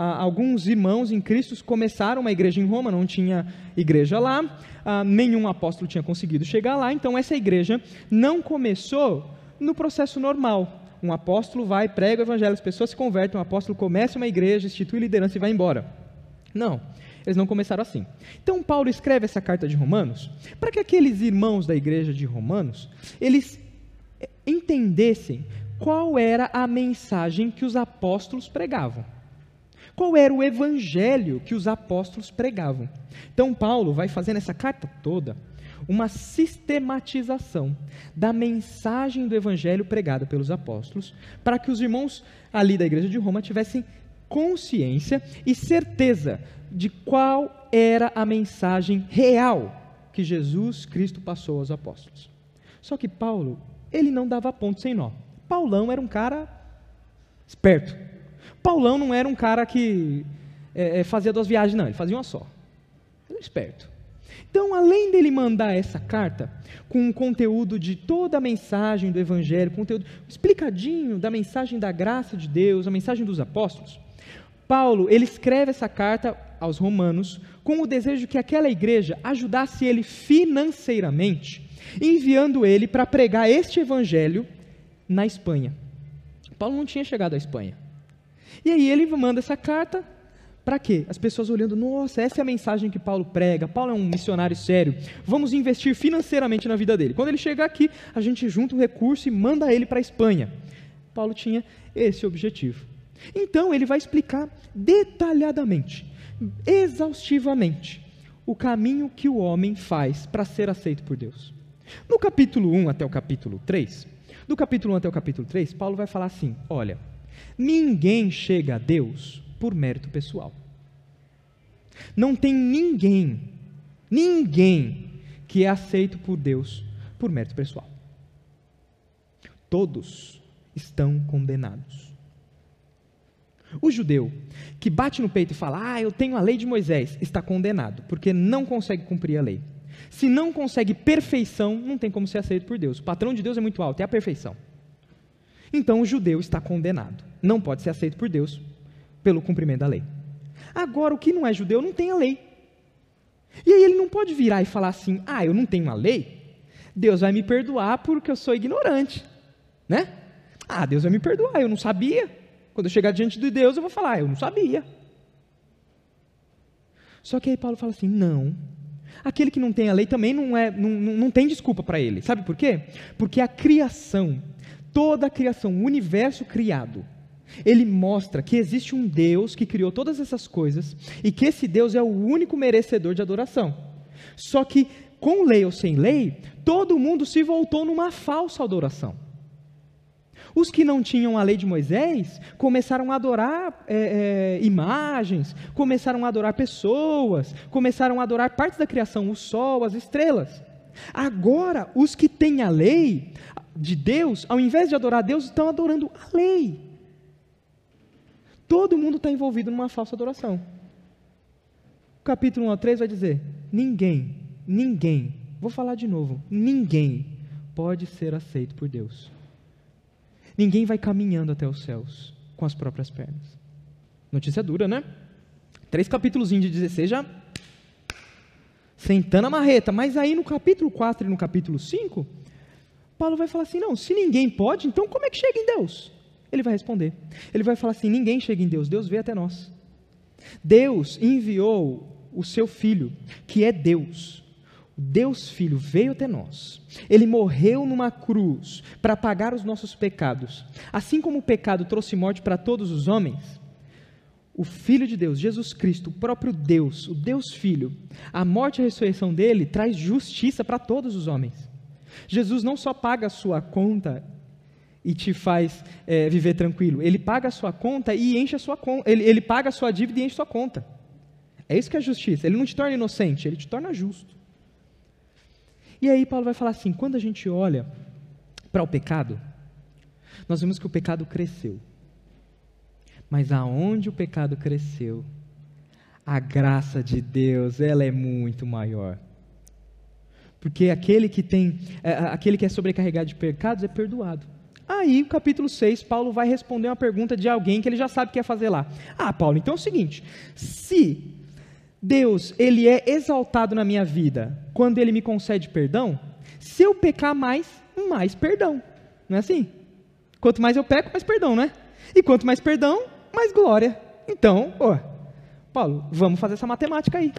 ah, alguns irmãos em Cristo começaram uma igreja em Roma, não tinha igreja lá, ah, nenhum apóstolo tinha conseguido chegar lá, então essa igreja não começou no processo normal. Um apóstolo vai, prega o evangelho, as pessoas se convertem, um apóstolo começa uma igreja, institui liderança e vai embora. Não, eles não começaram assim. Então Paulo escreve essa carta de Romanos para que aqueles irmãos da igreja de Romanos, eles entendessem qual era a mensagem que os apóstolos pregavam qual era o evangelho que os apóstolos pregavam. Então, Paulo vai fazer nessa carta toda uma sistematização da mensagem do evangelho pregada pelos apóstolos, para que os irmãos ali da igreja de Roma tivessem consciência e certeza de qual era a mensagem real que Jesus Cristo passou aos apóstolos. Só que Paulo, ele não dava ponto sem nó. Paulão era um cara esperto. Paulão não era um cara que é, é, fazia duas viagens, não, ele fazia uma só. Ele era esperto. Então, além dele mandar essa carta com o conteúdo de toda a mensagem do Evangelho, conteúdo explicadinho da mensagem da graça de Deus, a mensagem dos apóstolos, Paulo ele escreve essa carta aos Romanos com o desejo que aquela igreja ajudasse ele financeiramente, enviando ele para pregar este Evangelho na Espanha. Paulo não tinha chegado à Espanha. E aí ele manda essa carta para quê? As pessoas olhando, nossa, essa é a mensagem que Paulo prega. Paulo é um missionário sério. Vamos investir financeiramente na vida dele. Quando ele chegar aqui, a gente junta o recurso e manda ele para a Espanha. Paulo tinha esse objetivo. Então ele vai explicar detalhadamente, exaustivamente, o caminho que o homem faz para ser aceito por Deus. No capítulo 1 até o capítulo 3, do capítulo 1 até o capítulo 3, Paulo vai falar assim: olha, Ninguém chega a Deus por mérito pessoal. Não tem ninguém, ninguém que é aceito por Deus por mérito pessoal. Todos estão condenados. O judeu que bate no peito e fala, ah, eu tenho a lei de Moisés, está condenado, porque não consegue cumprir a lei. Se não consegue perfeição, não tem como ser aceito por Deus. O patrão de Deus é muito alto, é a perfeição. Então o judeu está condenado. Não pode ser aceito por Deus pelo cumprimento da lei. Agora, o que não é judeu não tem a lei. E aí ele não pode virar e falar assim: ah, eu não tenho a lei, Deus vai me perdoar porque eu sou ignorante. Né? Ah, Deus vai me perdoar, eu não sabia. Quando eu chegar diante de Deus, eu vou falar: eu não sabia. Só que aí Paulo fala assim: não. Aquele que não tem a lei também não, é, não, não tem desculpa para ele. Sabe por quê? Porque a criação, toda a criação, o universo criado, ele mostra que existe um Deus que criou todas essas coisas e que esse Deus é o único merecedor de adoração. Só que, com lei ou sem lei, todo mundo se voltou numa falsa adoração. Os que não tinham a lei de Moisés começaram a adorar é, é, imagens, começaram a adorar pessoas, começaram a adorar partes da criação, o sol, as estrelas. Agora, os que têm a lei de Deus, ao invés de adorar Deus, estão adorando a lei. Todo mundo está envolvido numa falsa adoração. O capítulo 1 a 3 vai dizer: ninguém, ninguém, vou falar de novo, ninguém pode ser aceito por Deus. Ninguém vai caminhando até os céus com as próprias pernas. Notícia dura, né? Três capítulos de 16 já sentando a marreta. Mas aí no capítulo 4 e no capítulo 5, Paulo vai falar assim: não, se ninguém pode, então como é que chega em Deus? Ele vai responder. Ele vai falar assim: ninguém chega em Deus, Deus veio até nós. Deus enviou o seu filho, que é Deus. Deus Filho veio até nós. Ele morreu numa cruz para pagar os nossos pecados. Assim como o pecado trouxe morte para todos os homens, o Filho de Deus, Jesus Cristo, o próprio Deus, o Deus Filho, a morte e a ressurreição dele traz justiça para todos os homens. Jesus não só paga a sua conta e te faz é, viver tranquilo. Ele paga a sua conta e enche a sua conta. Ele, ele paga a sua dívida e enche a sua conta. É isso que é justiça. Ele não te torna inocente, ele te torna justo. E aí Paulo vai falar assim: quando a gente olha para o pecado, nós vemos que o pecado cresceu. Mas aonde o pecado cresceu, a graça de Deus, ela é muito maior. Porque aquele que tem, é, aquele que é sobrecarregado de pecados é perdoado. Aí, capítulo 6, Paulo vai responder uma pergunta de alguém que ele já sabe que quer fazer lá. Ah, Paulo, então é o seguinte: se Deus, ele é exaltado na minha vida quando ele me concede perdão, se eu pecar mais, mais perdão. Não é assim? Quanto mais eu peco, mais perdão, né? E quanto mais perdão, mais glória. Então, ó, Paulo, vamos fazer essa matemática aí.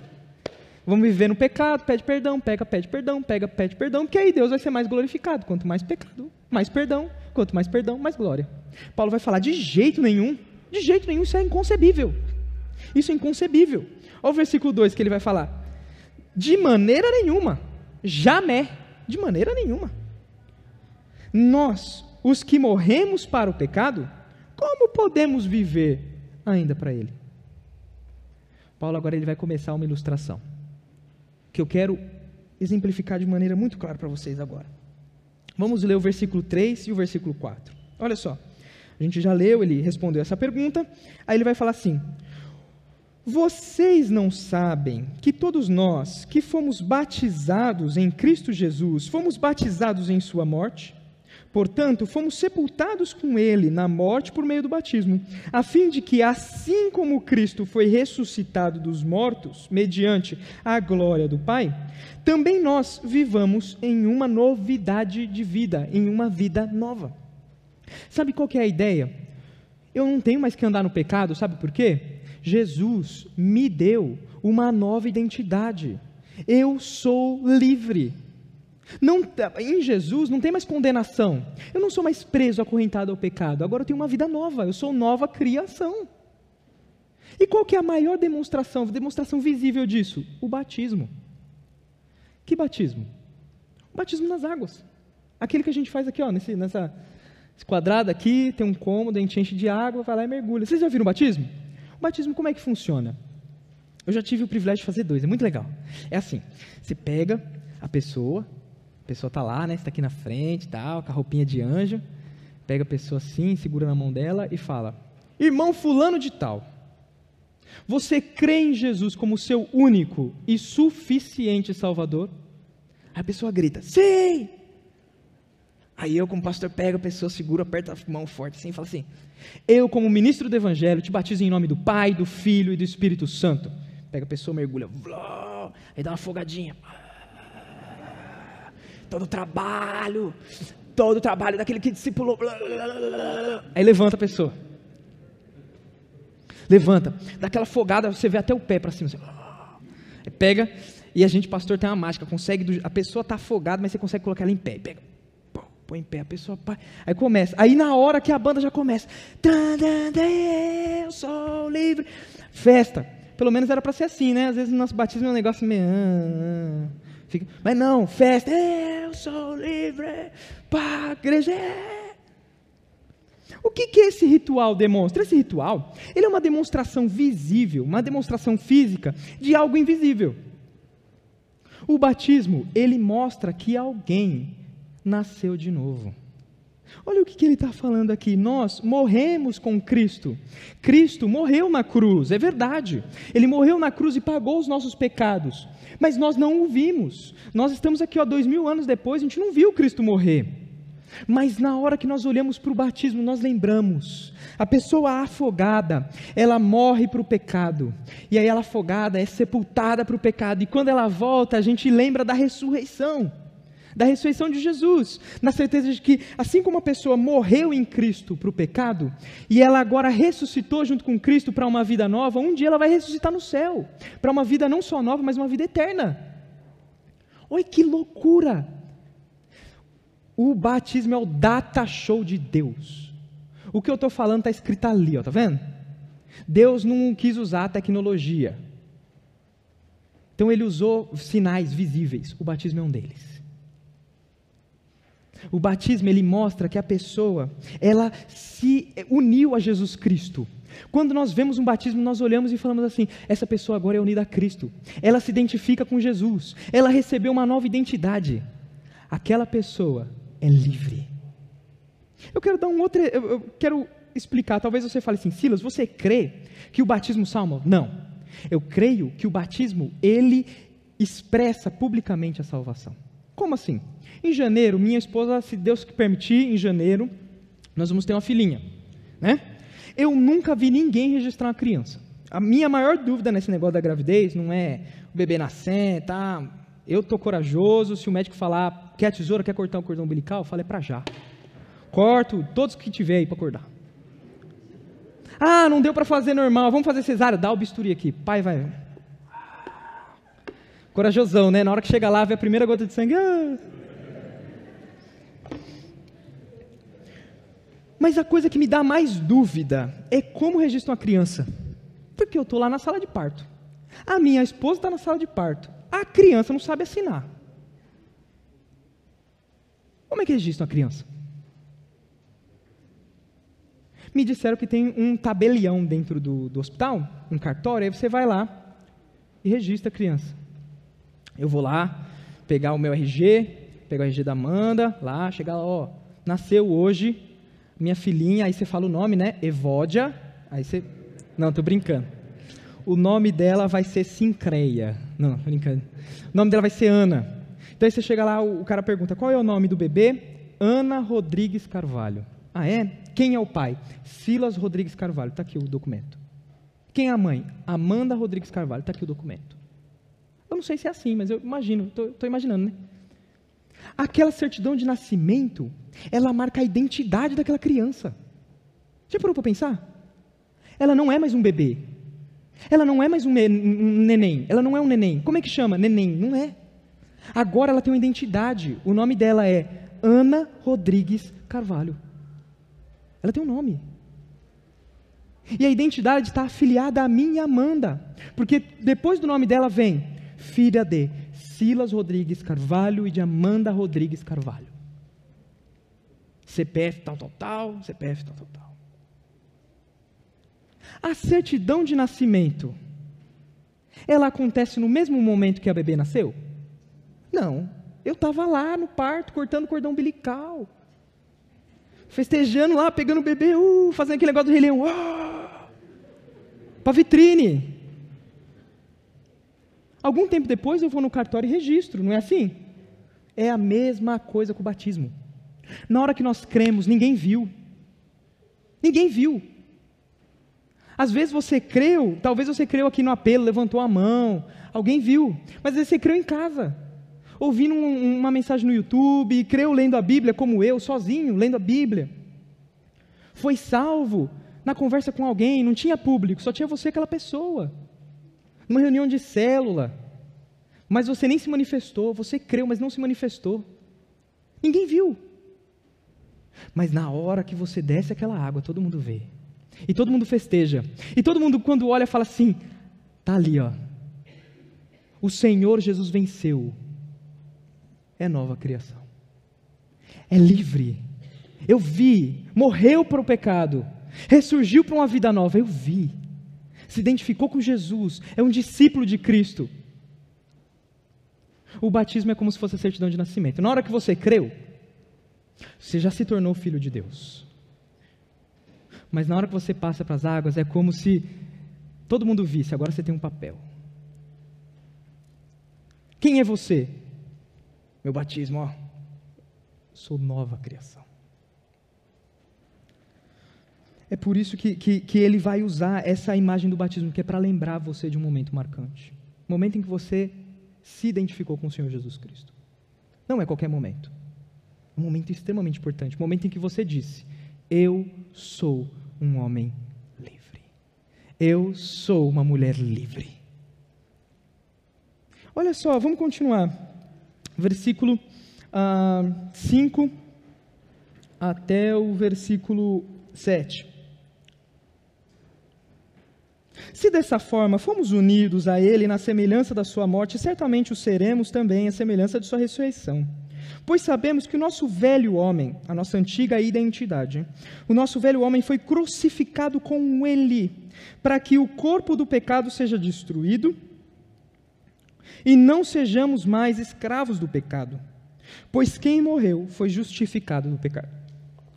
Vamos viver no pecado, pede perdão, pega, pede perdão, pega, pede perdão, porque aí Deus vai ser mais glorificado. Quanto mais pecado, mais perdão. Quanto mais perdão, mais glória. Paulo vai falar de jeito nenhum, de jeito nenhum, isso é inconcebível. Isso é inconcebível. Olha o versículo 2 que ele vai falar. De maneira nenhuma, jamais, de maneira nenhuma. Nós, os que morremos para o pecado, como podemos viver ainda para ele? Paulo agora ele vai começar uma ilustração que eu quero exemplificar de maneira muito clara para vocês agora. Vamos ler o versículo 3 e o versículo 4. Olha só. A gente já leu, ele respondeu essa pergunta. Aí ele vai falar assim: Vocês não sabem que todos nós que fomos batizados em Cristo Jesus, fomos batizados em Sua morte? Portanto, fomos sepultados com Ele na morte por meio do batismo, a fim de que, assim como Cristo foi ressuscitado dos mortos, mediante a glória do Pai, também nós vivamos em uma novidade de vida, em uma vida nova. Sabe qual que é a ideia? Eu não tenho mais que andar no pecado, sabe por quê? Jesus me deu uma nova identidade. Eu sou livre. Não, em Jesus não tem mais condenação. Eu não sou mais preso, acorrentado ao pecado. Agora eu tenho uma vida nova. Eu sou nova criação. E qual que é a maior demonstração, demonstração visível disso? O batismo. Que batismo? O batismo nas águas. Aquele que a gente faz aqui, ó, nesse, nessa esse quadrado aqui, tem um cômodo, a gente enche de água, vai lá e mergulha. Vocês já viram o batismo? O batismo como é que funciona? Eu já tive o privilégio de fazer dois, é muito legal. É assim, você pega a pessoa, pessoa está lá, né, está aqui na frente, tal, com a roupinha de anjo, pega a pessoa assim, segura na mão dela e fala: irmão Fulano de Tal, você crê em Jesus como seu único e suficiente Salvador? Aí a pessoa grita: Sim! Aí eu, como pastor, pego a pessoa, seguro, aperta a mão forte assim e fala assim: Eu, como ministro do Evangelho, te batizo em nome do Pai, do Filho e do Espírito Santo. Pega a pessoa, mergulha, aí dá uma afogadinha. Todo trabalho, todo trabalho daquele que discipulou. Aí levanta a pessoa. Levanta, dá aquela afogada, você vê até o pé para cima. Assim. Pega, e a gente, pastor, tem uma mágica, consegue, a pessoa está afogada, mas você consegue colocar ela em pé. Pega, põe em pé, a pessoa, aí começa. Aí na hora que a banda já começa, eu sou livre. Festa. Pelo menos era para ser assim, né? Às vezes no nosso batismo é um negócio meio. Fica, mas não, festa, eu sou livre, pá, igreja. É. O que, que esse ritual demonstra? Esse ritual, ele é uma demonstração visível, uma demonstração física de algo invisível. O batismo, ele mostra que alguém nasceu de novo. Olha o que, que ele está falando aqui. Nós morremos com Cristo. Cristo morreu na cruz, é verdade. Ele morreu na cruz e pagou os nossos pecados. Mas nós não o vimos. Nós estamos aqui, ó, dois mil anos depois, a gente não viu Cristo morrer. Mas na hora que nós olhamos para o batismo, nós lembramos. A pessoa afogada, ela morre para o pecado. E aí ela afogada é sepultada para o pecado. E quando ela volta, a gente lembra da ressurreição da ressurreição de Jesus, na certeza de que, assim como a pessoa morreu em Cristo para o pecado, e ela agora ressuscitou junto com Cristo para uma vida nova, um dia ela vai ressuscitar no céu, para uma vida não só nova, mas uma vida eterna. Oi, que loucura! O batismo é o data show de Deus. O que eu estou falando está escrito ali, ó, tá vendo? Deus não quis usar a tecnologia. Então ele usou sinais visíveis. O batismo é um deles. O batismo ele mostra que a pessoa ela se uniu a Jesus Cristo. Quando nós vemos um batismo, nós olhamos e falamos assim: essa pessoa agora é unida a Cristo. Ela se identifica com Jesus. Ela recebeu uma nova identidade. Aquela pessoa é livre. Eu quero dar um outro, eu quero explicar. Talvez você fale assim, Silas, você crê que o batismo salva? Não. Eu creio que o batismo ele expressa publicamente a salvação. Como assim? Em janeiro, minha esposa, se Deus permitir, em janeiro, nós vamos ter uma filhinha, né? Eu nunca vi ninguém registrar uma criança. A minha maior dúvida nesse negócio da gravidez não é o bebê nascer, tá? Eu tô corajoso, se o médico falar, quer tesoura, quer cortar o cordão umbilical, eu falo, é para já. Corto todos que tiver aí para acordar. Ah, não deu para fazer normal, vamos fazer cesárea, dá o bisturi aqui. Pai vai. Corajosão, né? Na hora que chega lá, vê a primeira gota de sangue. Ah. Mas a coisa que me dá mais dúvida é como registro uma criança. Porque eu estou lá na sala de parto. A minha esposa está na sala de parto. A criança não sabe assinar. Como é que registra uma criança? Me disseram que tem um tabelião dentro do, do hospital, um cartório, aí você vai lá e registra a criança. Eu vou lá, pegar o meu RG, pegar o RG da Amanda, lá, chegar lá, ó, nasceu hoje minha filhinha, aí você fala o nome, né? Evódia. Aí você. Não, tô brincando. O nome dela vai ser Sincreia. Não, brincando. O nome dela vai ser Ana. Então aí você chega lá, o cara pergunta: qual é o nome do bebê? Ana Rodrigues Carvalho. Ah, é? Quem é o pai? Silas Rodrigues Carvalho. Está aqui o documento. Quem é a mãe? Amanda Rodrigues Carvalho. Está aqui o documento. Não sei se é assim, mas eu imagino, estou imaginando, né? Aquela certidão de nascimento, ela marca a identidade daquela criança. Já parou para pensar? Ela não é mais um bebê. Ela não é mais um, um neném. Ela não é um neném. Como é que chama? Neném. Não é. Agora ela tem uma identidade. O nome dela é Ana Rodrigues Carvalho. Ela tem um nome. E a identidade está afiliada a mim e a Amanda. Porque depois do nome dela vem filha de Silas Rodrigues Carvalho e de Amanda Rodrigues Carvalho. CPF tal, tal, tal, CPF tal, tal, tal. A certidão de nascimento, ela acontece no mesmo momento que a bebê nasceu? Não. Eu estava lá no parto, cortando cordão umbilical. festejando lá, pegando o bebê, uh, fazendo aquele negócio do Rei Leão, uh, para vitrine. Algum tempo depois eu vou no cartório e registro, não é assim? É a mesma coisa com o batismo. Na hora que nós cremos, ninguém viu. Ninguém viu. Às vezes você creu, talvez você creu aqui no apelo, levantou a mão, alguém viu, mas às vezes você creu em casa, ouvindo um, uma mensagem no YouTube, creu lendo a Bíblia como eu, sozinho, lendo a Bíblia. Foi salvo na conversa com alguém, não tinha público, só tinha você aquela pessoa. Numa reunião de célula. Mas você nem se manifestou, você creu, mas não se manifestou. Ninguém viu. Mas na hora que você desce aquela água, todo mundo vê. E todo mundo festeja. E todo mundo, quando olha, fala assim: tá ali, ó. O Senhor Jesus venceu. É nova criação. É livre. Eu vi. Morreu para o pecado. Ressurgiu para uma vida nova. Eu vi. Se identificou com Jesus. É um discípulo de Cristo. O batismo é como se fosse a certidão de nascimento. Na hora que você creu, você já se tornou filho de Deus. Mas na hora que você passa para as águas, é como se todo mundo visse, agora você tem um papel. Quem é você? Meu batismo, ó. Sou nova criação. É por isso que, que, que ele vai usar essa imagem do batismo, que é para lembrar você de um momento marcante. Momento em que você se identificou com o Senhor Jesus Cristo. Não é qualquer momento. É um momento extremamente importante. Momento em que você disse: Eu sou um homem livre. Eu sou uma mulher livre. Olha só, vamos continuar. Versículo 5 uh, ah, até o versículo 7. Se dessa forma fomos unidos a Ele na semelhança da Sua morte, certamente o seremos também à semelhança de Sua ressurreição. Pois sabemos que o nosso velho homem, a nossa antiga identidade, o nosso velho homem foi crucificado com ele, para que o corpo do pecado seja destruído e não sejamos mais escravos do pecado. Pois quem morreu foi justificado do pecado.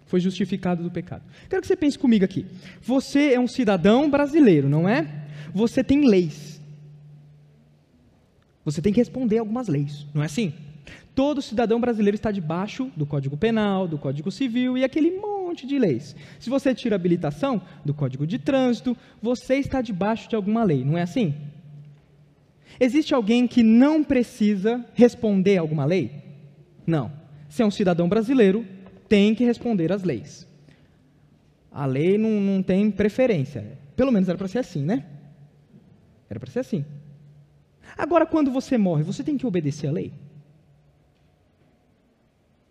Foi justificado do pecado. Quero que você pense comigo aqui. Você é um cidadão brasileiro, não é? Você tem leis. Você tem que responder algumas leis, não é assim? Todo cidadão brasileiro está debaixo do Código Penal, do Código Civil e aquele monte de leis. Se você tira habilitação do Código de Trânsito, você está debaixo de alguma lei, não é assim? Existe alguém que não precisa responder a alguma lei? Não. Se é um cidadão brasileiro, tem que responder às leis. A lei não, não tem preferência. Pelo menos era para ser assim, né? Era para ser assim. Agora, quando você morre, você tem que obedecer à lei?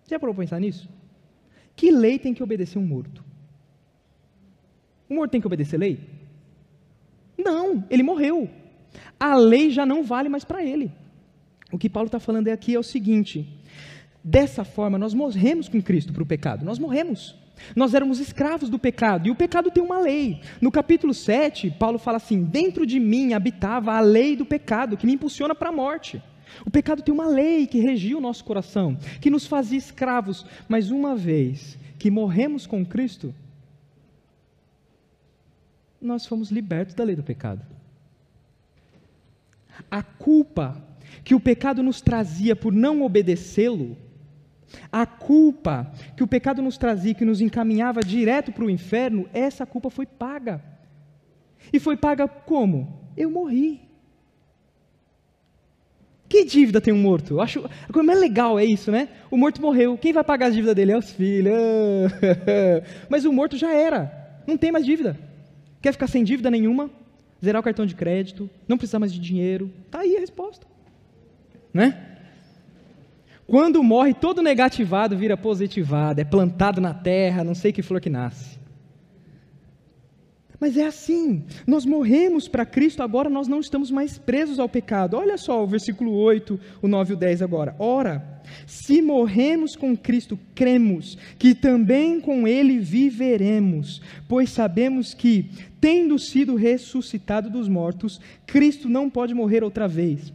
Já parou para pensar nisso? Que lei tem que obedecer um morto? O morto tem que obedecer lei? Não, ele morreu. A lei já não vale mais para ele. O que Paulo está falando aqui é o seguinte: dessa forma, nós morremos com Cristo para o pecado. Nós morremos. Nós éramos escravos do pecado, e o pecado tem uma lei. No capítulo 7, Paulo fala assim: Dentro de mim habitava a lei do pecado, que me impulsiona para a morte. O pecado tem uma lei que regia o nosso coração, que nos fazia escravos, mas uma vez que morremos com Cristo, nós fomos libertos da lei do pecado. A culpa que o pecado nos trazia por não obedecê-lo, a culpa que o pecado nos trazia, que nos encaminhava direto para o inferno, essa culpa foi paga. E foi paga como? Eu morri. Que dívida tem um morto? Acho, a coisa mais legal é isso, né? O morto morreu. Quem vai pagar a dívida dele? É os filhos. [laughs] Mas o morto já era. Não tem mais dívida. Quer ficar sem dívida nenhuma? Zerar o cartão de crédito? Não precisar mais de dinheiro? Tá aí a resposta. Né? Quando morre, todo negativado vira positivado. É plantado na terra, não sei que flor que nasce. Mas é assim, nós morremos para Cristo, agora nós não estamos mais presos ao pecado. Olha só o versículo 8, o 9 e o 10 agora. Ora, se morremos com Cristo, cremos que também com Ele viveremos, pois sabemos que, tendo sido ressuscitado dos mortos, Cristo não pode morrer outra vez.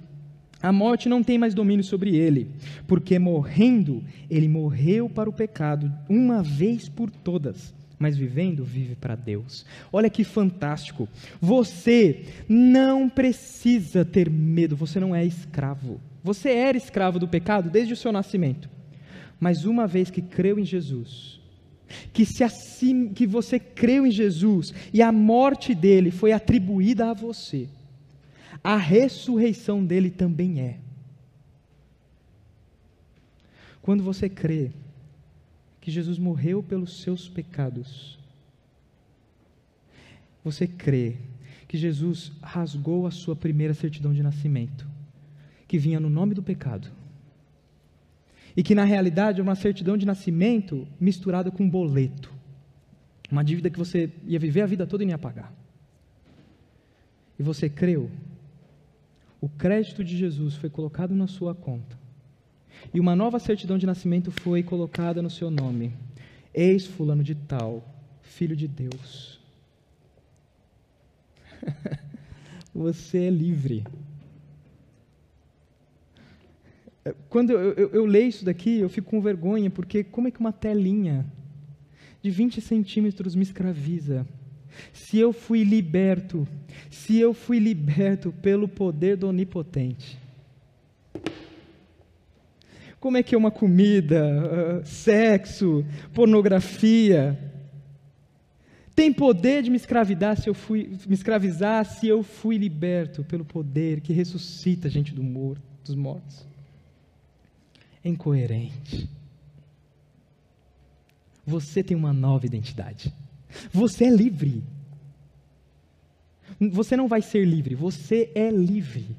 A morte não tem mais domínio sobre ele, porque morrendo, ele morreu para o pecado uma vez por todas, mas vivendo, vive para Deus. Olha que fantástico. Você não precisa ter medo, você não é escravo. Você era escravo do pecado desde o seu nascimento. Mas uma vez que creu em Jesus, que, se assim, que você creu em Jesus e a morte dele foi atribuída a você, a ressurreição dele também é. Quando você crê que Jesus morreu pelos seus pecados, você crê que Jesus rasgou a sua primeira certidão de nascimento, que vinha no nome do pecado, e que na realidade é uma certidão de nascimento misturada com um boleto, uma dívida que você ia viver a vida toda e não ia pagar. E você creu o crédito de Jesus foi colocado na sua conta. E uma nova certidão de nascimento foi colocada no seu nome. Eis fulano de tal, filho de Deus. [laughs] Você é livre. Quando eu, eu, eu, leio isso daqui, eu fico com vergonha, porque como é que uma telinha de 20 centímetros me escraviza? Se eu fui liberto, se eu fui liberto pelo poder do Onipotente. Como é que é uma comida, uh, sexo, pornografia? Tem poder de me escravidar se eu fui me escravizar se eu fui liberto pelo poder que ressuscita a gente do morto, dos mortos. É incoerente. Você tem uma nova identidade. Você é livre. Você não vai ser livre, você é livre.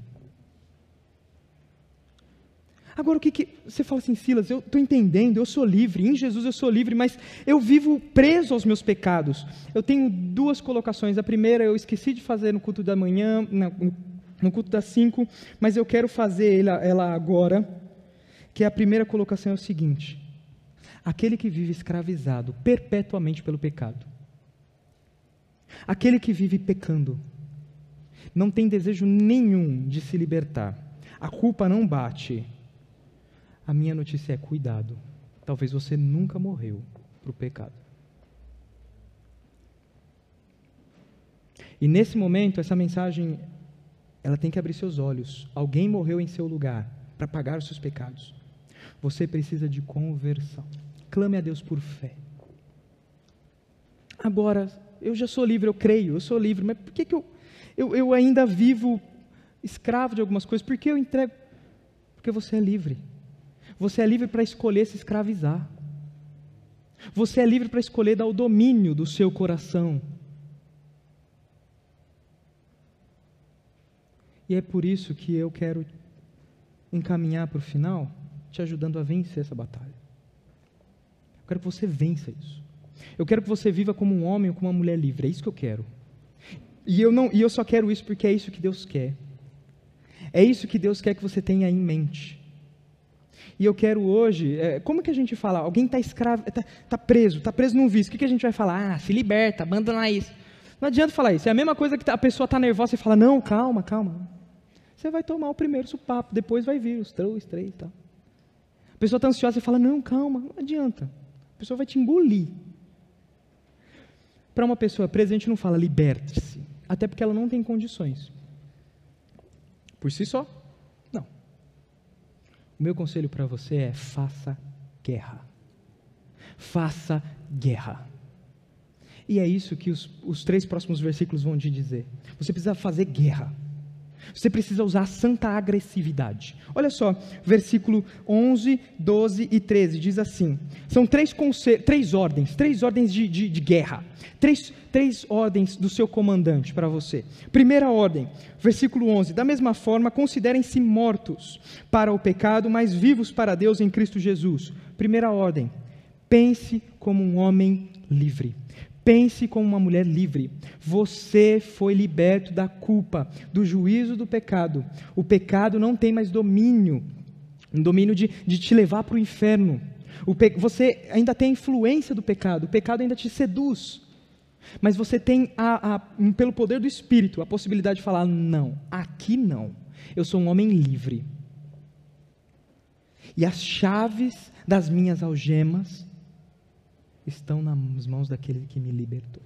Agora, o que, que você fala assim, Silas? Eu estou entendendo, eu sou livre, em Jesus eu sou livre, mas eu vivo preso aos meus pecados. Eu tenho duas colocações. A primeira eu esqueci de fazer no culto da manhã, no, culto das cinco, mas eu quero fazer ela agora. Que a primeira colocação é o seguinte: aquele que vive escravizado perpetuamente pelo pecado Aquele que vive pecando não tem desejo nenhum de se libertar. A culpa não bate. A minha notícia é cuidado. Talvez você nunca morreu para o pecado. E nesse momento, essa mensagem, ela tem que abrir seus olhos. Alguém morreu em seu lugar para pagar os seus pecados. Você precisa de conversão. Clame a Deus por fé. Agora, eu já sou livre, eu creio, eu sou livre, mas por que, que eu, eu, eu ainda vivo escravo de algumas coisas? Por que eu entrego? Porque você é livre. Você é livre para escolher se escravizar. Você é livre para escolher dar o domínio do seu coração. E é por isso que eu quero encaminhar para o final, te ajudando a vencer essa batalha. Eu quero que você vença isso. Eu quero que você viva como um homem ou como uma mulher livre. É isso que eu quero. E eu, não, e eu só quero isso porque é isso que Deus quer. É isso que Deus quer que você tenha em mente. E eu quero hoje, é, como que a gente fala? Alguém está escravo, está tá preso, está preso num vício. O que, que a gente vai falar? Ah, se liberta, abandona isso. Não adianta falar isso. É a mesma coisa que tá, a pessoa está nervosa e fala, não, calma, calma. Você vai tomar o primeiro supapo, depois vai vir os dois, três e tal. A pessoa está ansiosa e fala, não, calma, não adianta. A pessoa vai te engolir. Para uma pessoa presa, a gente não fala liberte-se, até porque ela não tem condições. Por si só, não. O meu conselho para você é: faça guerra. Faça guerra. E é isso que os, os três próximos versículos vão te dizer. Você precisa fazer guerra. Você precisa usar santa agressividade. Olha só, versículo 11, 12 e 13 diz assim: são três, três ordens, três ordens de, de, de guerra, três, três ordens do seu comandante para você. Primeira ordem, versículo 11: da mesma forma, considerem-se mortos para o pecado, mas vivos para Deus em Cristo Jesus. Primeira ordem, pense como um homem livre. Pense como uma mulher livre. Você foi liberto da culpa, do juízo do pecado. O pecado não tem mais domínio um domínio de, de te levar para o inferno. Você ainda tem a influência do pecado, o pecado ainda te seduz. Mas você tem, a, a, pelo poder do Espírito, a possibilidade de falar: não, aqui não. Eu sou um homem livre. E as chaves das minhas algemas estão nas mãos daquele que me libertou.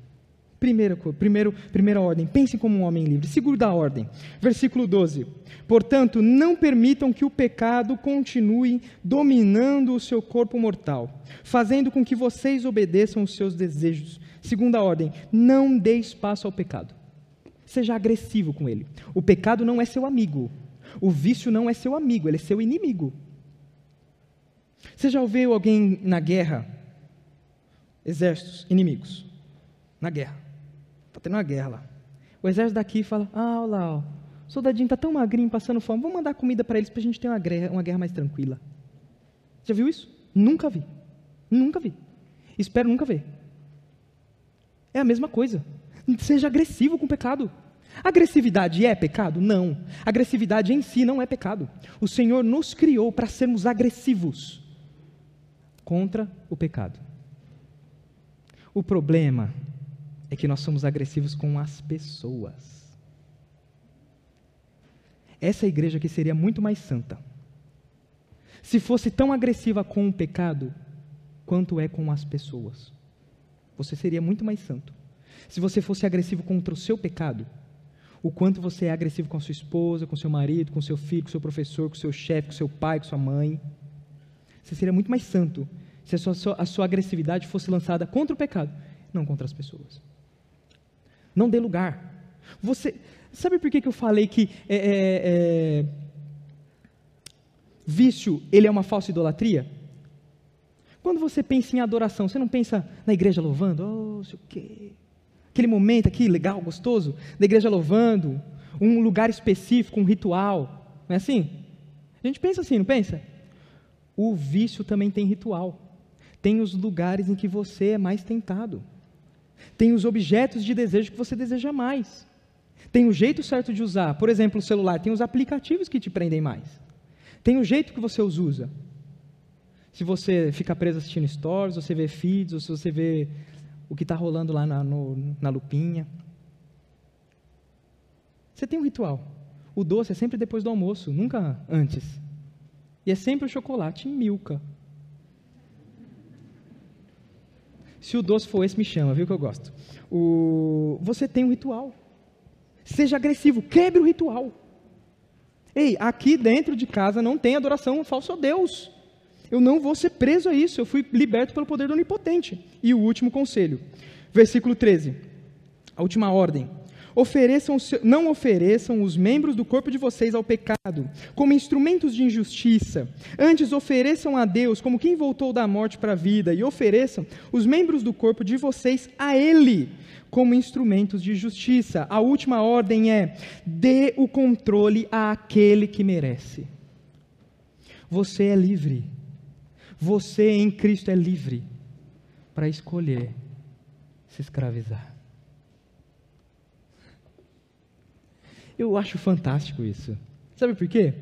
Primeira, primeiro, primeira ordem, pense como um homem livre. Segunda ordem, versículo 12. Portanto, não permitam que o pecado continue dominando o seu corpo mortal, fazendo com que vocês obedeçam os seus desejos. Segunda ordem, não dê espaço ao pecado. Seja agressivo com ele. O pecado não é seu amigo. O vício não é seu amigo, ele é seu inimigo. Você já ouviu alguém na guerra? Exércitos inimigos. Na guerra tendo uma guerra lá. O exército daqui fala: Ah, olha lá, ó, o soldadinho está tão magrinho, passando fome, vamos mandar comida para eles para a gente ter uma guerra, uma guerra mais tranquila. Já viu isso? Nunca vi. Nunca vi. Espero nunca ver. É a mesma coisa. Seja agressivo com o pecado. Agressividade é pecado? Não. Agressividade em si não é pecado. O Senhor nos criou para sermos agressivos contra o pecado. O problema é que nós somos agressivos com as pessoas. Essa igreja aqui seria muito mais santa. Se fosse tão agressiva com o pecado, quanto é com as pessoas. Você seria muito mais santo. Se você fosse agressivo contra o seu pecado, o quanto você é agressivo com a sua esposa, com seu marido, com seu filho, com seu professor, com seu chefe, com seu pai, com sua mãe, você seria muito mais santo se a sua, a sua agressividade fosse lançada contra o pecado, não contra as pessoas. Não dê lugar. Você sabe por que, que eu falei que é, é, é, vício ele é uma falsa idolatria? Quando você pensa em adoração, você não pensa na igreja louvando, oh, sei o quê. Aquele momento aqui legal, gostoso, da igreja louvando, um lugar específico, um ritual. Não é assim? A gente pensa assim, não pensa? O vício também tem ritual. Tem os lugares em que você é mais tentado. Tem os objetos de desejo que você deseja mais. Tem o jeito certo de usar. Por exemplo, o celular tem os aplicativos que te prendem mais. Tem o jeito que você os usa. Se você fica preso assistindo stories, ou você vê feeds, ou se você vê o que está rolando lá na, no, na lupinha. Você tem um ritual. O doce é sempre depois do almoço, nunca antes. E é sempre o chocolate em milka. Se o doce for esse, me chama, viu que eu gosto. O... Você tem um ritual. Seja agressivo, quebre o ritual. Ei, aqui dentro de casa não tem adoração falso a Deus. Eu não vou ser preso a isso, eu fui liberto pelo poder do Onipotente. E o último conselho, versículo 13, a última ordem. Ofereçam, não ofereçam os membros do corpo de vocês ao pecado, como instrumentos de injustiça. Antes, ofereçam a Deus como quem voltou da morte para a vida, e ofereçam os membros do corpo de vocês a Ele, como instrumentos de justiça. A última ordem é: dê o controle àquele que merece. Você é livre. Você em Cristo é livre para escolher se escravizar. Eu acho fantástico isso. Sabe por quê?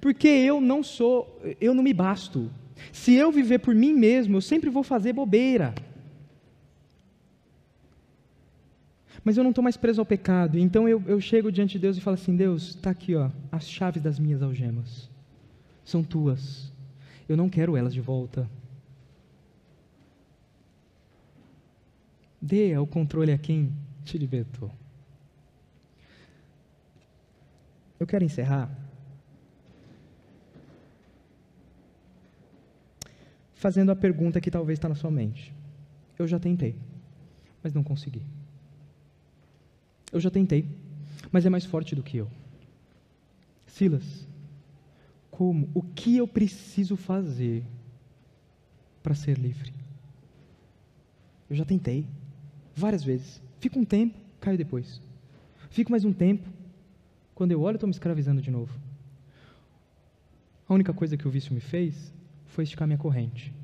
Porque eu não sou, eu não me basto. Se eu viver por mim mesmo, eu sempre vou fazer bobeira. Mas eu não estou mais preso ao pecado. Então eu, eu chego diante de Deus e falo assim: Deus, está aqui, ó, as chaves das minhas algemas. São tuas. Eu não quero elas de volta. Dê o controle a quem te libertou. Eu quero encerrar fazendo a pergunta que talvez está na sua mente. Eu já tentei, mas não consegui. Eu já tentei, mas é mais forte do que eu. Silas, como? O que eu preciso fazer para ser livre? Eu já tentei várias vezes. Fico um tempo, caio depois. Fico mais um tempo, quando eu olho, estou me escravizando de novo. A única coisa que o vício me fez foi esticar minha corrente.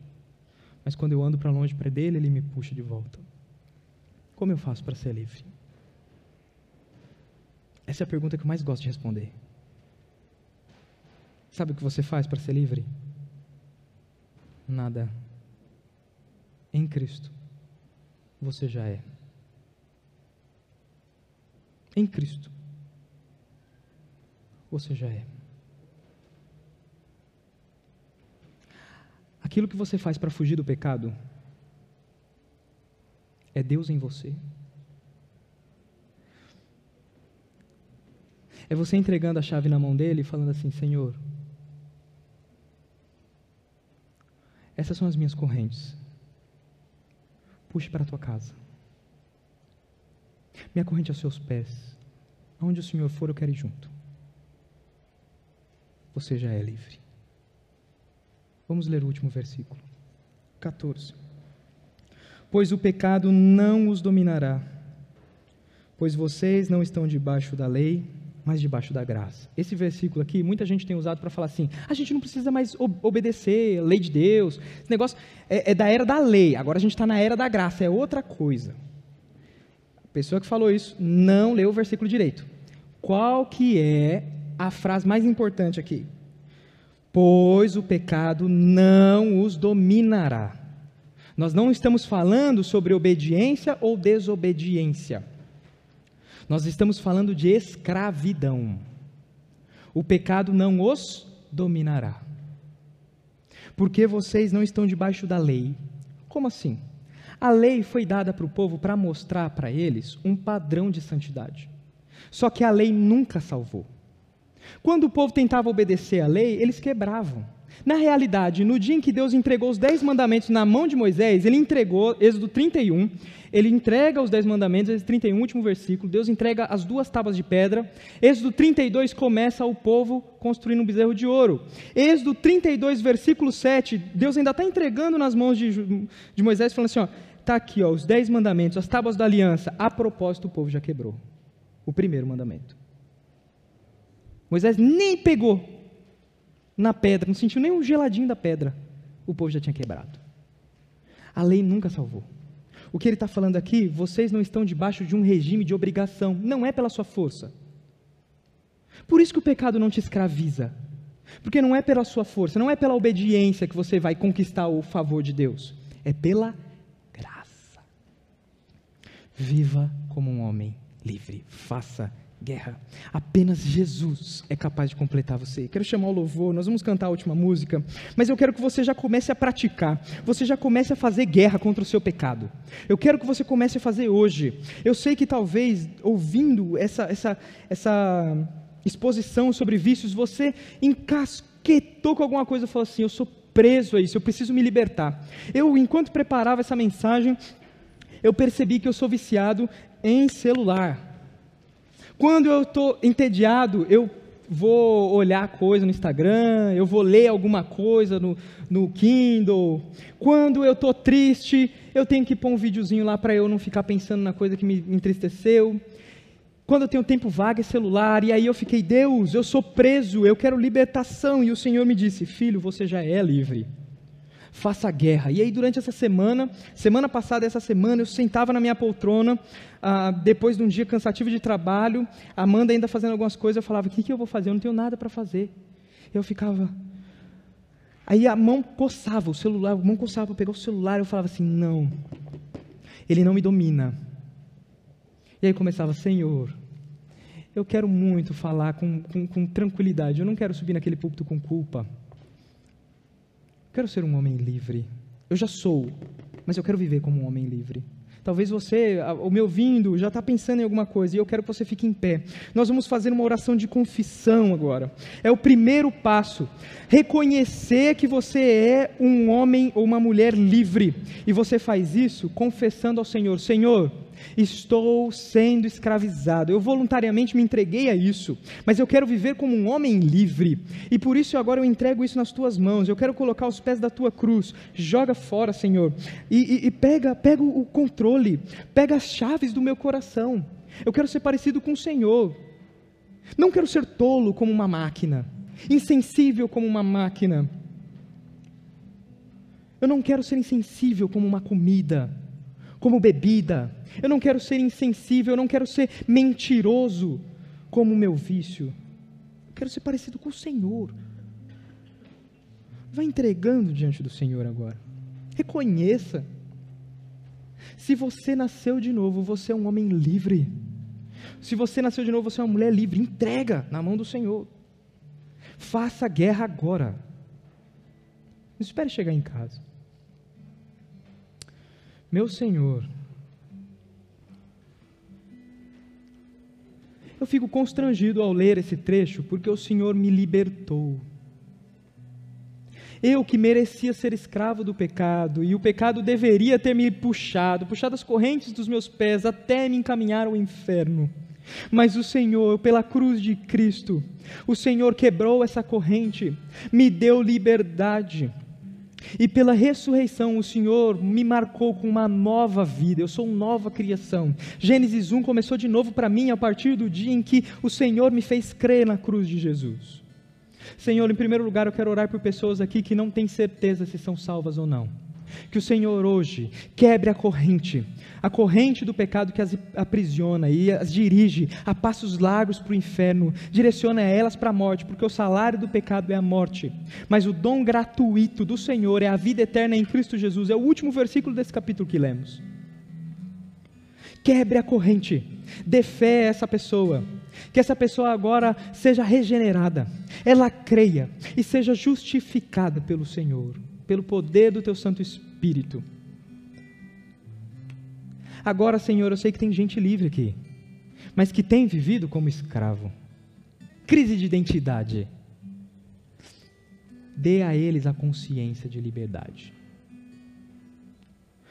Mas quando eu ando para longe para dele, ele me puxa de volta. Como eu faço para ser livre? Essa é a pergunta que eu mais gosto de responder. Sabe o que você faz para ser livre? Nada. Em Cristo, você já é. Em Cristo você já é. Aquilo que você faz para fugir do pecado é Deus em você. É você entregando a chave na mão dele e falando assim: Senhor, essas são as minhas correntes. Puxe para a tua casa. Minha corrente aos seus pés. Aonde o Senhor for, eu quero ir junto. Você já é livre. Vamos ler o último versículo. 14. Pois o pecado não os dominará, pois vocês não estão debaixo da lei, mas debaixo da graça. Esse versículo aqui, muita gente tem usado para falar assim: a gente não precisa mais obedecer a lei de Deus. Esse negócio é, é da era da lei, agora a gente está na era da graça, é outra coisa. A pessoa que falou isso não leu o versículo direito. Qual que é a frase mais importante aqui? Pois o pecado não os dominará. Nós não estamos falando sobre obediência ou desobediência. Nós estamos falando de escravidão. O pecado não os dominará. Porque vocês não estão debaixo da lei. Como assim? A lei foi dada para o povo para mostrar para eles um padrão de santidade. Só que a lei nunca salvou. Quando o povo tentava obedecer à lei, eles quebravam. Na realidade, no dia em que Deus entregou os dez mandamentos na mão de Moisés, ele entregou, Êxodo 31, ele entrega os dez mandamentos, Êxodo 31, último versículo, Deus entrega as duas tábuas de pedra, Êxodo 32 começa o povo construindo um bezerro de ouro, Êxodo 32, versículo 7, Deus ainda está entregando nas mãos de, de Moisés, falando assim, está aqui ó, os dez mandamentos, as tábuas da aliança, a propósito o povo já quebrou, o primeiro mandamento. Moisés nem pegou na pedra, não sentiu nem um geladinho da pedra, o povo já tinha quebrado. A lei nunca salvou. O que ele está falando aqui, vocês não estão debaixo de um regime de obrigação, não é pela sua força. Por isso que o pecado não te escraviza. Porque não é pela sua força, não é pela obediência que você vai conquistar o favor de Deus. É pela graça. Viva como um homem livre. Faça guerra. Apenas Jesus é capaz de completar você. Quero chamar o louvor, nós vamos cantar a última música, mas eu quero que você já comece a praticar, você já comece a fazer guerra contra o seu pecado. Eu quero que você comece a fazer hoje. Eu sei que talvez, ouvindo essa, essa, essa exposição sobre vícios, você encasquetou com alguma coisa e falou assim: eu sou preso a isso, eu preciso me libertar. Eu, enquanto preparava essa mensagem, eu percebi que eu sou viciado em celular. Quando eu estou entediado, eu vou olhar coisa no Instagram, eu vou ler alguma coisa no, no Kindle. Quando eu estou triste, eu tenho que pôr um videozinho lá para eu não ficar pensando na coisa que me entristeceu. Quando eu tenho tempo vago é celular, e aí eu fiquei, Deus, eu sou preso, eu quero libertação. E o Senhor me disse, filho, você já é livre faça guerra. E aí, durante essa semana, semana passada, essa semana, eu sentava na minha poltrona, ah, depois de um dia cansativo de trabalho, Amanda ainda fazendo algumas coisas, eu falava: o que, que eu vou fazer? Eu não tenho nada para fazer. Eu ficava. Aí a mão coçava o celular, a mão coçava para pegar o celular, eu falava assim: não, ele não me domina. E aí começava: Senhor, eu quero muito falar com, com, com tranquilidade, eu não quero subir naquele púlpito com culpa. Quero ser um homem livre. Eu já sou, mas eu quero viver como um homem livre. Talvez você, o me ouvindo, já está pensando em alguma coisa e eu quero que você fique em pé. Nós vamos fazer uma oração de confissão agora. É o primeiro passo. Reconhecer que você é um homem ou uma mulher livre. E você faz isso confessando ao Senhor: Senhor, Estou sendo escravizado. Eu voluntariamente me entreguei a isso, mas eu quero viver como um homem livre. E por isso agora eu entrego isso nas tuas mãos. Eu quero colocar os pés da tua cruz. Joga fora, Senhor. E, e, e pega, pega o controle. Pega as chaves do meu coração. Eu quero ser parecido com o Senhor. Não quero ser tolo como uma máquina, insensível como uma máquina. Eu não quero ser insensível como uma comida como bebida. Eu não quero ser insensível, eu não quero ser mentiroso como o meu vício. Eu quero ser parecido com o Senhor. Vai entregando diante do Senhor agora. Reconheça. Se você nasceu de novo, você é um homem livre. Se você nasceu de novo, você é uma mulher livre. Entrega na mão do Senhor. Faça guerra agora. Não espere chegar em casa. Meu Senhor, eu fico constrangido ao ler esse trecho porque o Senhor me libertou. Eu que merecia ser escravo do pecado, e o pecado deveria ter me puxado, puxado as correntes dos meus pés até me encaminhar ao inferno. Mas o Senhor, pela cruz de Cristo, o Senhor quebrou essa corrente, me deu liberdade. E pela ressurreição, o Senhor me marcou com uma nova vida, eu sou uma nova criação. Gênesis 1 começou de novo para mim a partir do dia em que o Senhor me fez crer na cruz de Jesus. Senhor, em primeiro lugar, eu quero orar por pessoas aqui que não têm certeza se são salvas ou não. Que o Senhor hoje quebre a corrente, a corrente do pecado que as aprisiona e as dirige a passos largos para o inferno, direciona elas para a morte, porque o salário do pecado é a morte, mas o dom gratuito do Senhor é a vida eterna em Cristo Jesus. É o último versículo desse capítulo que lemos. Quebre a corrente, dê fé a essa pessoa, que essa pessoa agora seja regenerada, ela creia e seja justificada pelo Senhor, pelo poder do teu Santo Espírito. Agora, Senhor, eu sei que tem gente livre aqui, mas que tem vivido como escravo. Crise de identidade. Dê a eles a consciência de liberdade.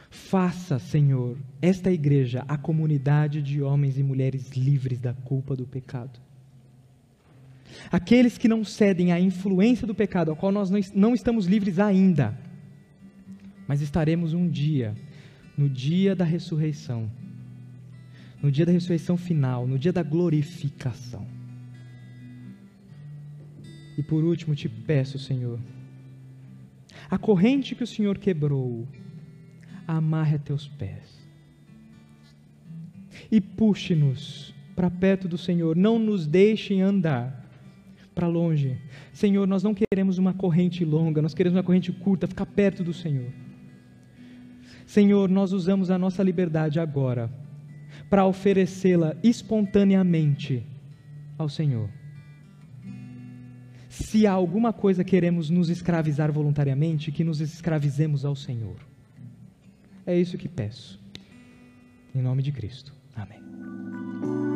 Faça, Senhor, esta igreja a comunidade de homens e mulheres livres da culpa do pecado. Aqueles que não cedem à influência do pecado, ao qual nós não estamos livres ainda, mas estaremos um dia, no dia da ressurreição, no dia da ressurreição final, no dia da glorificação. E por último, te peço, Senhor, a corrente que o Senhor quebrou, amarre a teus pés. E puxe-nos para perto do Senhor, não nos deixe andar para longe. Senhor, nós não queremos uma corrente longa, nós queremos uma corrente curta, ficar perto do Senhor. Senhor, nós usamos a nossa liberdade agora para oferecê-la espontaneamente ao Senhor. Se há alguma coisa queremos nos escravizar voluntariamente, que nos escravizemos ao Senhor. É isso que peço. Em nome de Cristo. Amém.